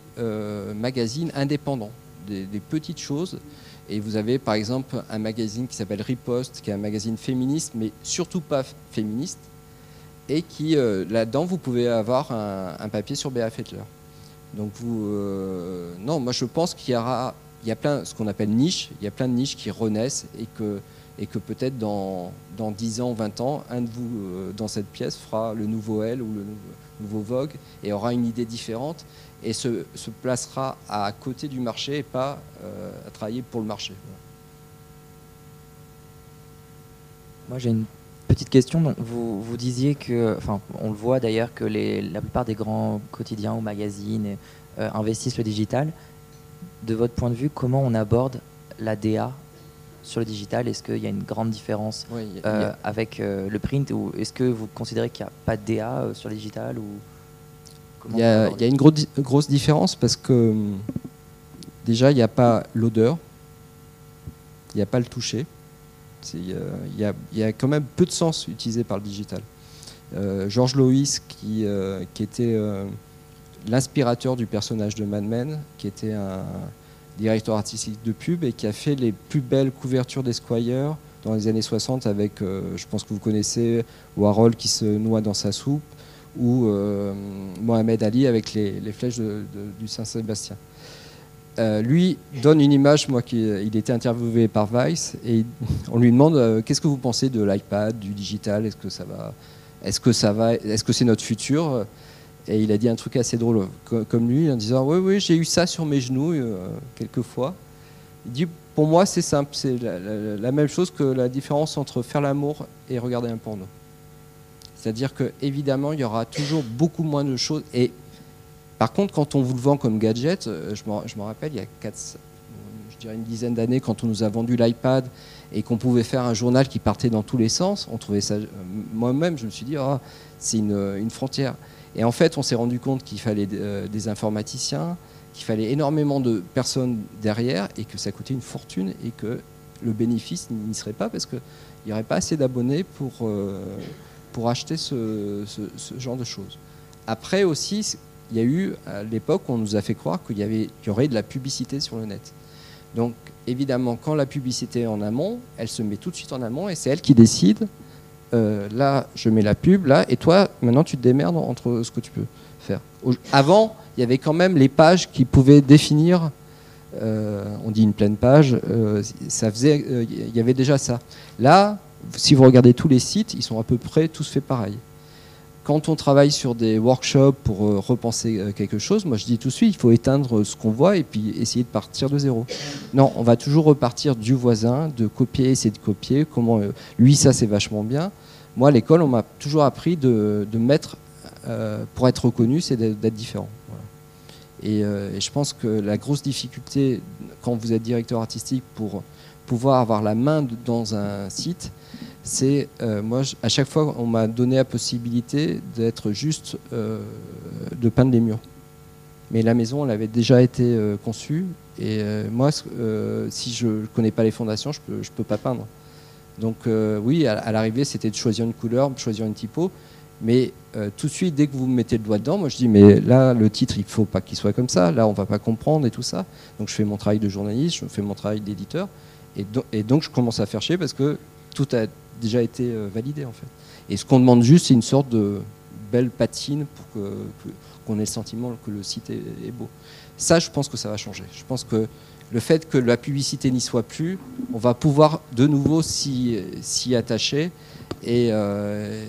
magazine indépendant, des, petites choses. Et vous avez par exemple un magazine qui s'appelle Riposte, qui est un magazine féministe, mais surtout pas féministe, et qui là-dedans vous pouvez avoir un, papier sur Béa Fettler. Donc vous, non, moi je pense qu'il y aura, il y a plein, ce qu'on appelle niches, il y a plein de niches qui renaissent et que, et que peut-être dans, dans 10 ans, 20 ans, un de vous euh, dans cette pièce fera le nouveau Elle ou le nouveau, Vogue et aura une idée différente et se, placera à côté du marché et pas euh, à travailler pour le marché. Moi, j'ai une petite question. Vous, vous disiez que, enfin, on le voit d'ailleurs que les, la plupart des grands quotidiens ou magazines euh, investissent le digital. De votre point de vue, comment on aborde la DA sur le digital? Est-ce qu'il y a une grande différence Oui, a- euh, a- avec euh, le print ou est-ce que vous considérez qu'il n'y a pas de DA euh, sur le digital ou Il y, a, aborde il y a une gros di- grosse différence parce que hum, déjà, il n'y a pas l'odeur, il n'y a pas le toucher. C'est, Il y, a, il y a quand même peu de sens utilisé par le digital. Euh, George Lois, qui, euh, qui était l'inspirateur du personnage de Mad Men, qui était un directeur artistique de pub et qui a fait les plus belles couvertures d'Esquire dans les années 60 avec, euh, je pense que vous connaissez, Warhol qui se noie dans sa soupe ou euh, Mohamed Ali avec les, flèches du Saint-Sébastien. Euh, lui donne une image, moi qui il était interviewé par Vice et on lui demande qu'est-ce que vous pensez de l'iPad, du digital, est-ce que ça va, est-ce que c'est notre futur? Et il a dit un truc assez drôle, co- comme lui, en disant oui oui j'ai eu ça sur mes genoux euh, quelques fois. Il dit pour moi c'est simple, c'est la, même chose que la différence entre faire l'amour et regarder un porno. C'est-à-dire que évidemment il y aura toujours beaucoup moins de choses et par contre, quand on vous le vend comme gadget, euh, je me, rappelle, il y a quatre, je dirais une dizaine d'années, quand on nous a vendu l'iPad et qu'on pouvait faire un journal qui partait dans tous les sens, on trouvait ça. euh, Moi-même, je me suis dit, Ah, c'est une, une frontière. Et en fait, on s'est rendu compte qu'il fallait euh, des informaticiens, qu'il fallait énormément de personnes derrière et que ça coûtait une fortune et que le bénéfice n'y serait pas parce qu'il n'y aurait pas assez d'abonnés pour, euh, pour acheter ce, ce- genre de choses. Après aussi, il y a eu, à l'époque, on nous a fait croire qu'il y, avait, qu'il y aurait de la publicité sur le net. Donc, évidemment, quand la publicité est en amont, elle se met tout de suite en amont et c'est elle qui décide euh, là, je mets la pub, là, et toi, maintenant, tu te démerdes entre ce que tu peux faire. Avant, il y avait quand même les pages qui pouvaient définir, euh, on dit une pleine page, euh, ça faisait, il y avait déjà ça. Là, si vous regardez tous les sites, ils sont à peu près tous faits pareil. Quand on travaille sur des workshops pour euh, repenser euh, quelque chose, moi je dis tout de suite, il faut éteindre ce qu'on voit et puis essayer de partir de zéro. Non, on va toujours repartir du voisin, de copier, essayer de copier. Comment euh, lui ça c'est vachement bien. Moi à l'école on m'a toujours appris de, mettre euh, pour être reconnu, c'est d'être différent. Et, euh, et je pense que la grosse difficulté quand vous êtes directeur artistique pour pouvoir avoir la main dans un site, c'est euh, moi à chaque fois on m'a donné la possibilité d'être juste euh, de peindre les murs. Mais la maison elle avait déjà été euh, conçue et moi si je ne connais pas les fondations je peux je peux pas peindre. Donc oui à, l'arrivée c'était de choisir une couleur, de choisir une typo. Mais tout de suite, dès que vous mettez le doigt dedans, moi je dis mais là le titre il faut pas qu'il soit comme ça, là on va pas comprendre et tout ça. Donc je fais mon travail de journaliste, je fais mon travail d'éditeur et, do- et donc je commence à faire chier parce que tout a déjà été euh, validé en fait. Et ce qu'on demande juste c'est une sorte de belle patine pour qu'on ait le sentiment que le site est, beau. Ça je pense que ça va changer. Je pense que le fait que la publicité n'y soit plus, on va pouvoir de nouveau s'y attacher et, euh,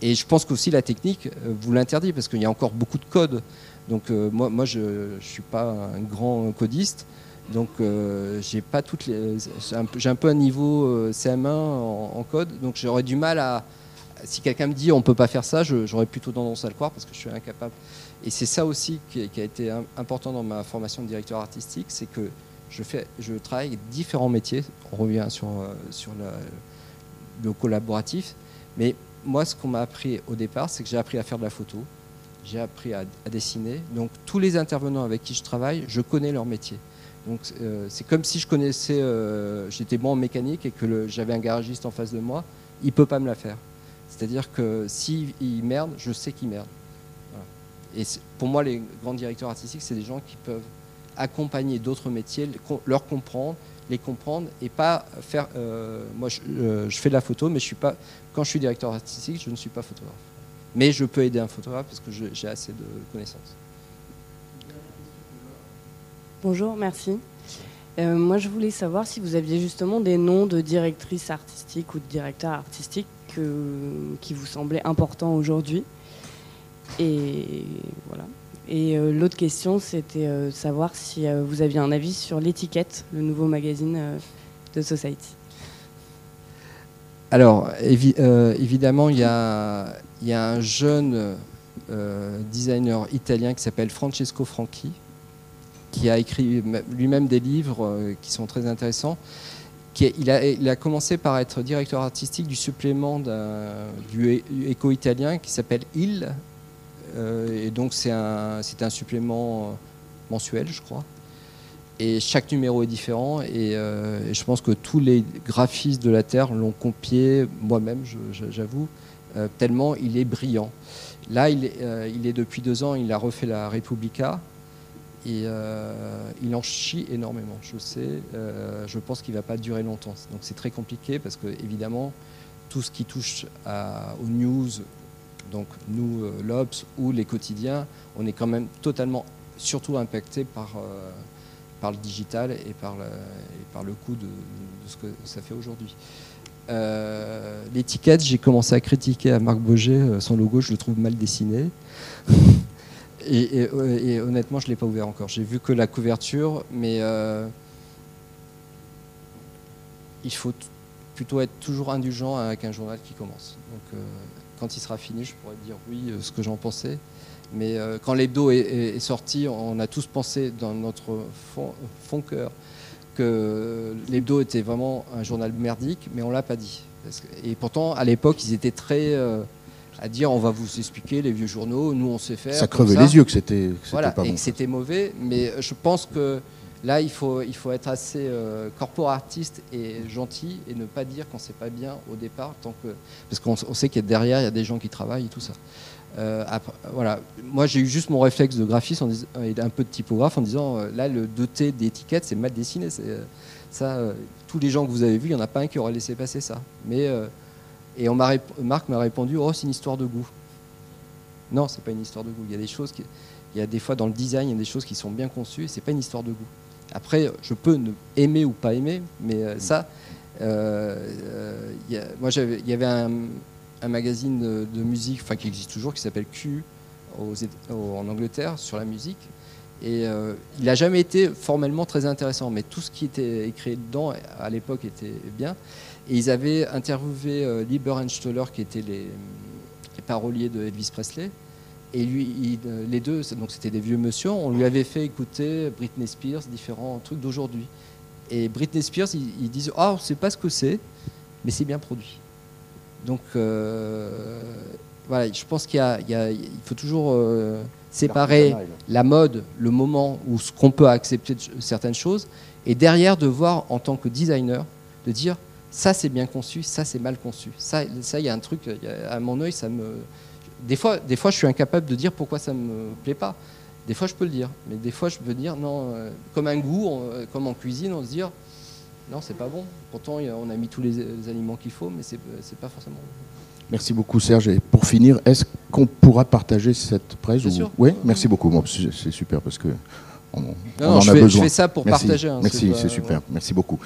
et je pense qu'aussi la technique euh, vous l'interdit parce qu'il y a encore beaucoup de code. Donc moi, moi je ne suis pas un grand codiste, donc euh, j'ai pas toutes j'ai un, peu- un niveau euh, CM1 en, code, donc j'aurais du mal à. Si quelqu'un me dit on peut pas faire ça, j'aurais plutôt tendance à le croire parce que je suis incapable. Et c'est ça aussi qui, a été im- important dans ma formation de directeur artistique, c'est que je fais, je travaille avec différents métiers. On revient sur euh, sur le collaboratif, mais moi, ce qu'on m'a appris au départ, c'est que j'ai appris à faire de la photo, j'ai appris à dessiner. Donc, tous les intervenants avec qui je travaille, je connais leur métier. Donc, euh, c'est comme si je connaissais, euh, j'étais bon en mécanique et que j'avais un garagiste en face de moi, il peut pas me la faire. C'est-à-dire que s'il il merde, je sais qu'il merde. Et pour moi, les grands directeurs artistiques, c'est des gens qui peuvent accompagner d'autres métiers, leur comprendre, les comprendre et pas faire. euh, moi, je, je fais de la photo, mais je suis pas. Quand je suis directeur artistique, je ne suis pas photographe. Mais je peux aider un photographe parce que j'ai assez de connaissances. Bonjour, merci. Euh, moi, je voulais savoir si vous aviez justement des noms de directrices artistiques ou de directeurs artistiques que- qui vous semblaient importants aujourd'hui. Et voilà. Et euh, l'autre question, c'était euh, savoir si vous aviez un avis sur l'étiquette, le nouveau magazine de Society. Alors, évi- évidemment, il y a, un jeune designer italien qui s'appelle Francesco Franchi, qui a écrit lui-même des livres euh, qui sont très intéressants. Il, a, commencé par être directeur artistique du supplément du é- éco-italien qui s'appelle Il. Euh, et donc, c'est un, un supplément euh, mensuel, je crois. Et chaque numéro est différent. Et, je pense que tous les graphistes de la Terre l'ont copié, moi-même, j'avoue, tellement il est brillant. Là, il il est depuis deux ans, il a refait la Repubblica. Et euh, il en chie énormément, je sais. Euh, je pense qu'il ne va pas durer longtemps. Donc c'est très compliqué parce que, évidemment, tout ce qui touche aux news, donc nous, euh, l'Obs ou les quotidiens, on est quand même totalement, surtout impacté par, le digital et par, le, coût de, ce que ça fait aujourd'hui. L'étiquette, j'ai commencé à critiquer à Marc Boger, euh, son logo, je le trouve mal dessiné. Et, honnêtement, je ne l'ai pas ouvert encore. J'ai vu que la couverture, mais euh, il faut plutôt être toujours indulgent avec un journal qui commence. Donc, euh, quand il sera fini, je pourrais dire oui, euh, ce que j'en pensais. Mais quand l'hebdo est, sorti, on a tous pensé dans notre fond, cœur que l'hebdo était vraiment un journal merdique, mais on l'a pas dit. Et pourtant, à l'époque, ils étaient très à dire on va vous expliquer les vieux journaux, nous on sait faire. Ça crevait les yeux que c'était voilà, pas et bon. que c'était mauvais. Mais euh, je pense que là, il faut, il faut être assez euh, corporatiste et gentil et ne pas dire quand c'est pas bien au départ, tant que parce qu'on on sait qu'il y a derrière, il y a des gens qui travaillent et tout ça. Euh, après, voilà, moi j'ai eu juste mon réflexe de graphiste en dis- et un peu de typographe en disant euh, là le doté d'étiquettes c'est mal dessiné. c'est, euh, ça, euh, tous les gens que vous avez vus, il n'y en a pas un qui aurait laissé passer ça. Mais euh, Et on m'a rép- Marc m'a répondu Oh, c'est une histoire de goût. Non, c'est pas une histoire de goût. Il y a des choses qui. Il y a des fois dans le design, il y a des choses qui sont bien conçues et c'est pas une histoire de goût. Après, je peux ne aimer ou pas aimer, mais euh, ça, euh, euh, y a- moi, il y avait un, un magazine de, de musique, enfin qui existe toujours, qui s'appelle Q aux en Angleterre sur la musique. Et euh, il n'a jamais été formellement très intéressant, mais tout ce qui était écrit dedans à l'époque était bien. Et ils avaient interviewé euh, Lieber et Stoller, qui étaient les, les paroliers de Elvis Presley. Et lui, il- euh, les deux, donc c'était des vieux monsieur, on lui avait fait écouter Britney Spears, différents trucs d'aujourd'hui. Et Britney Spears, ils, ils disent Ah, on ne sait pas ce que c'est, mais c'est bien produit. Donc, euh, voilà, je pense qu'il y a- il y il faut toujours euh, séparer la mode, le moment où ce qu'on peut accepter de certaines choses, et derrière de voir en tant que designer, de dire ça c'est bien conçu, ça c'est mal conçu. Ça, ça il y a un truc, a- à mon œil, ça me. Des fois, des fois, je suis incapable de dire pourquoi ça me plaît pas. Des fois, je peux le dire, mais des fois, je peux dire non, euh, comme un goût, on- euh, comme en cuisine, on se dit non, c'est pas bon. Pourtant, on a mis tous les, les aliments qu'il faut, mais c'est pas forcément. bon. Merci beaucoup Serge. Et pour finir, est-ce qu'on pourra partager cette presse Bien ou- sûr. Oui, merci beaucoup. Bon, c'est super parce que on, on non, en je a fais- je besoin. fais ça pour Merci. partager, hein, merci, c'est super. Merci beaucoup.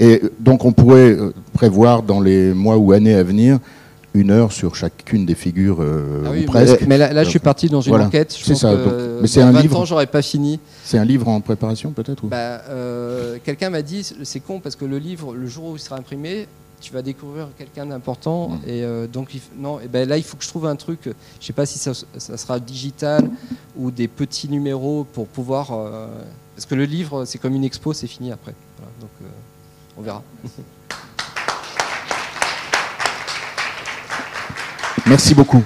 Et donc on pourrait euh, prévoir dans les mois ou années à venir une heure sur chacune des figures euh, Ah ou oui, presque. mais là- là, je suis parti dans une Voilà. enquête. Je C'est pense ça. que mais c'est un 20 livre. ans, j'aurais pas fini. C'est un livre en préparation peut-être ou- Bah, euh, quelqu'un m'a dit, c'est con parce que le livre, le jour où il sera imprimé, tu vas découvrir quelqu'un d'important Mm. et donc non, et ben là il faut que je trouve un truc. Je sais pas si ça, ça sera digital ou des petits numéros pour pouvoir parce que le livre c'est comme une expo, c'est fini après. Voilà, donc on verra. Merci beaucoup.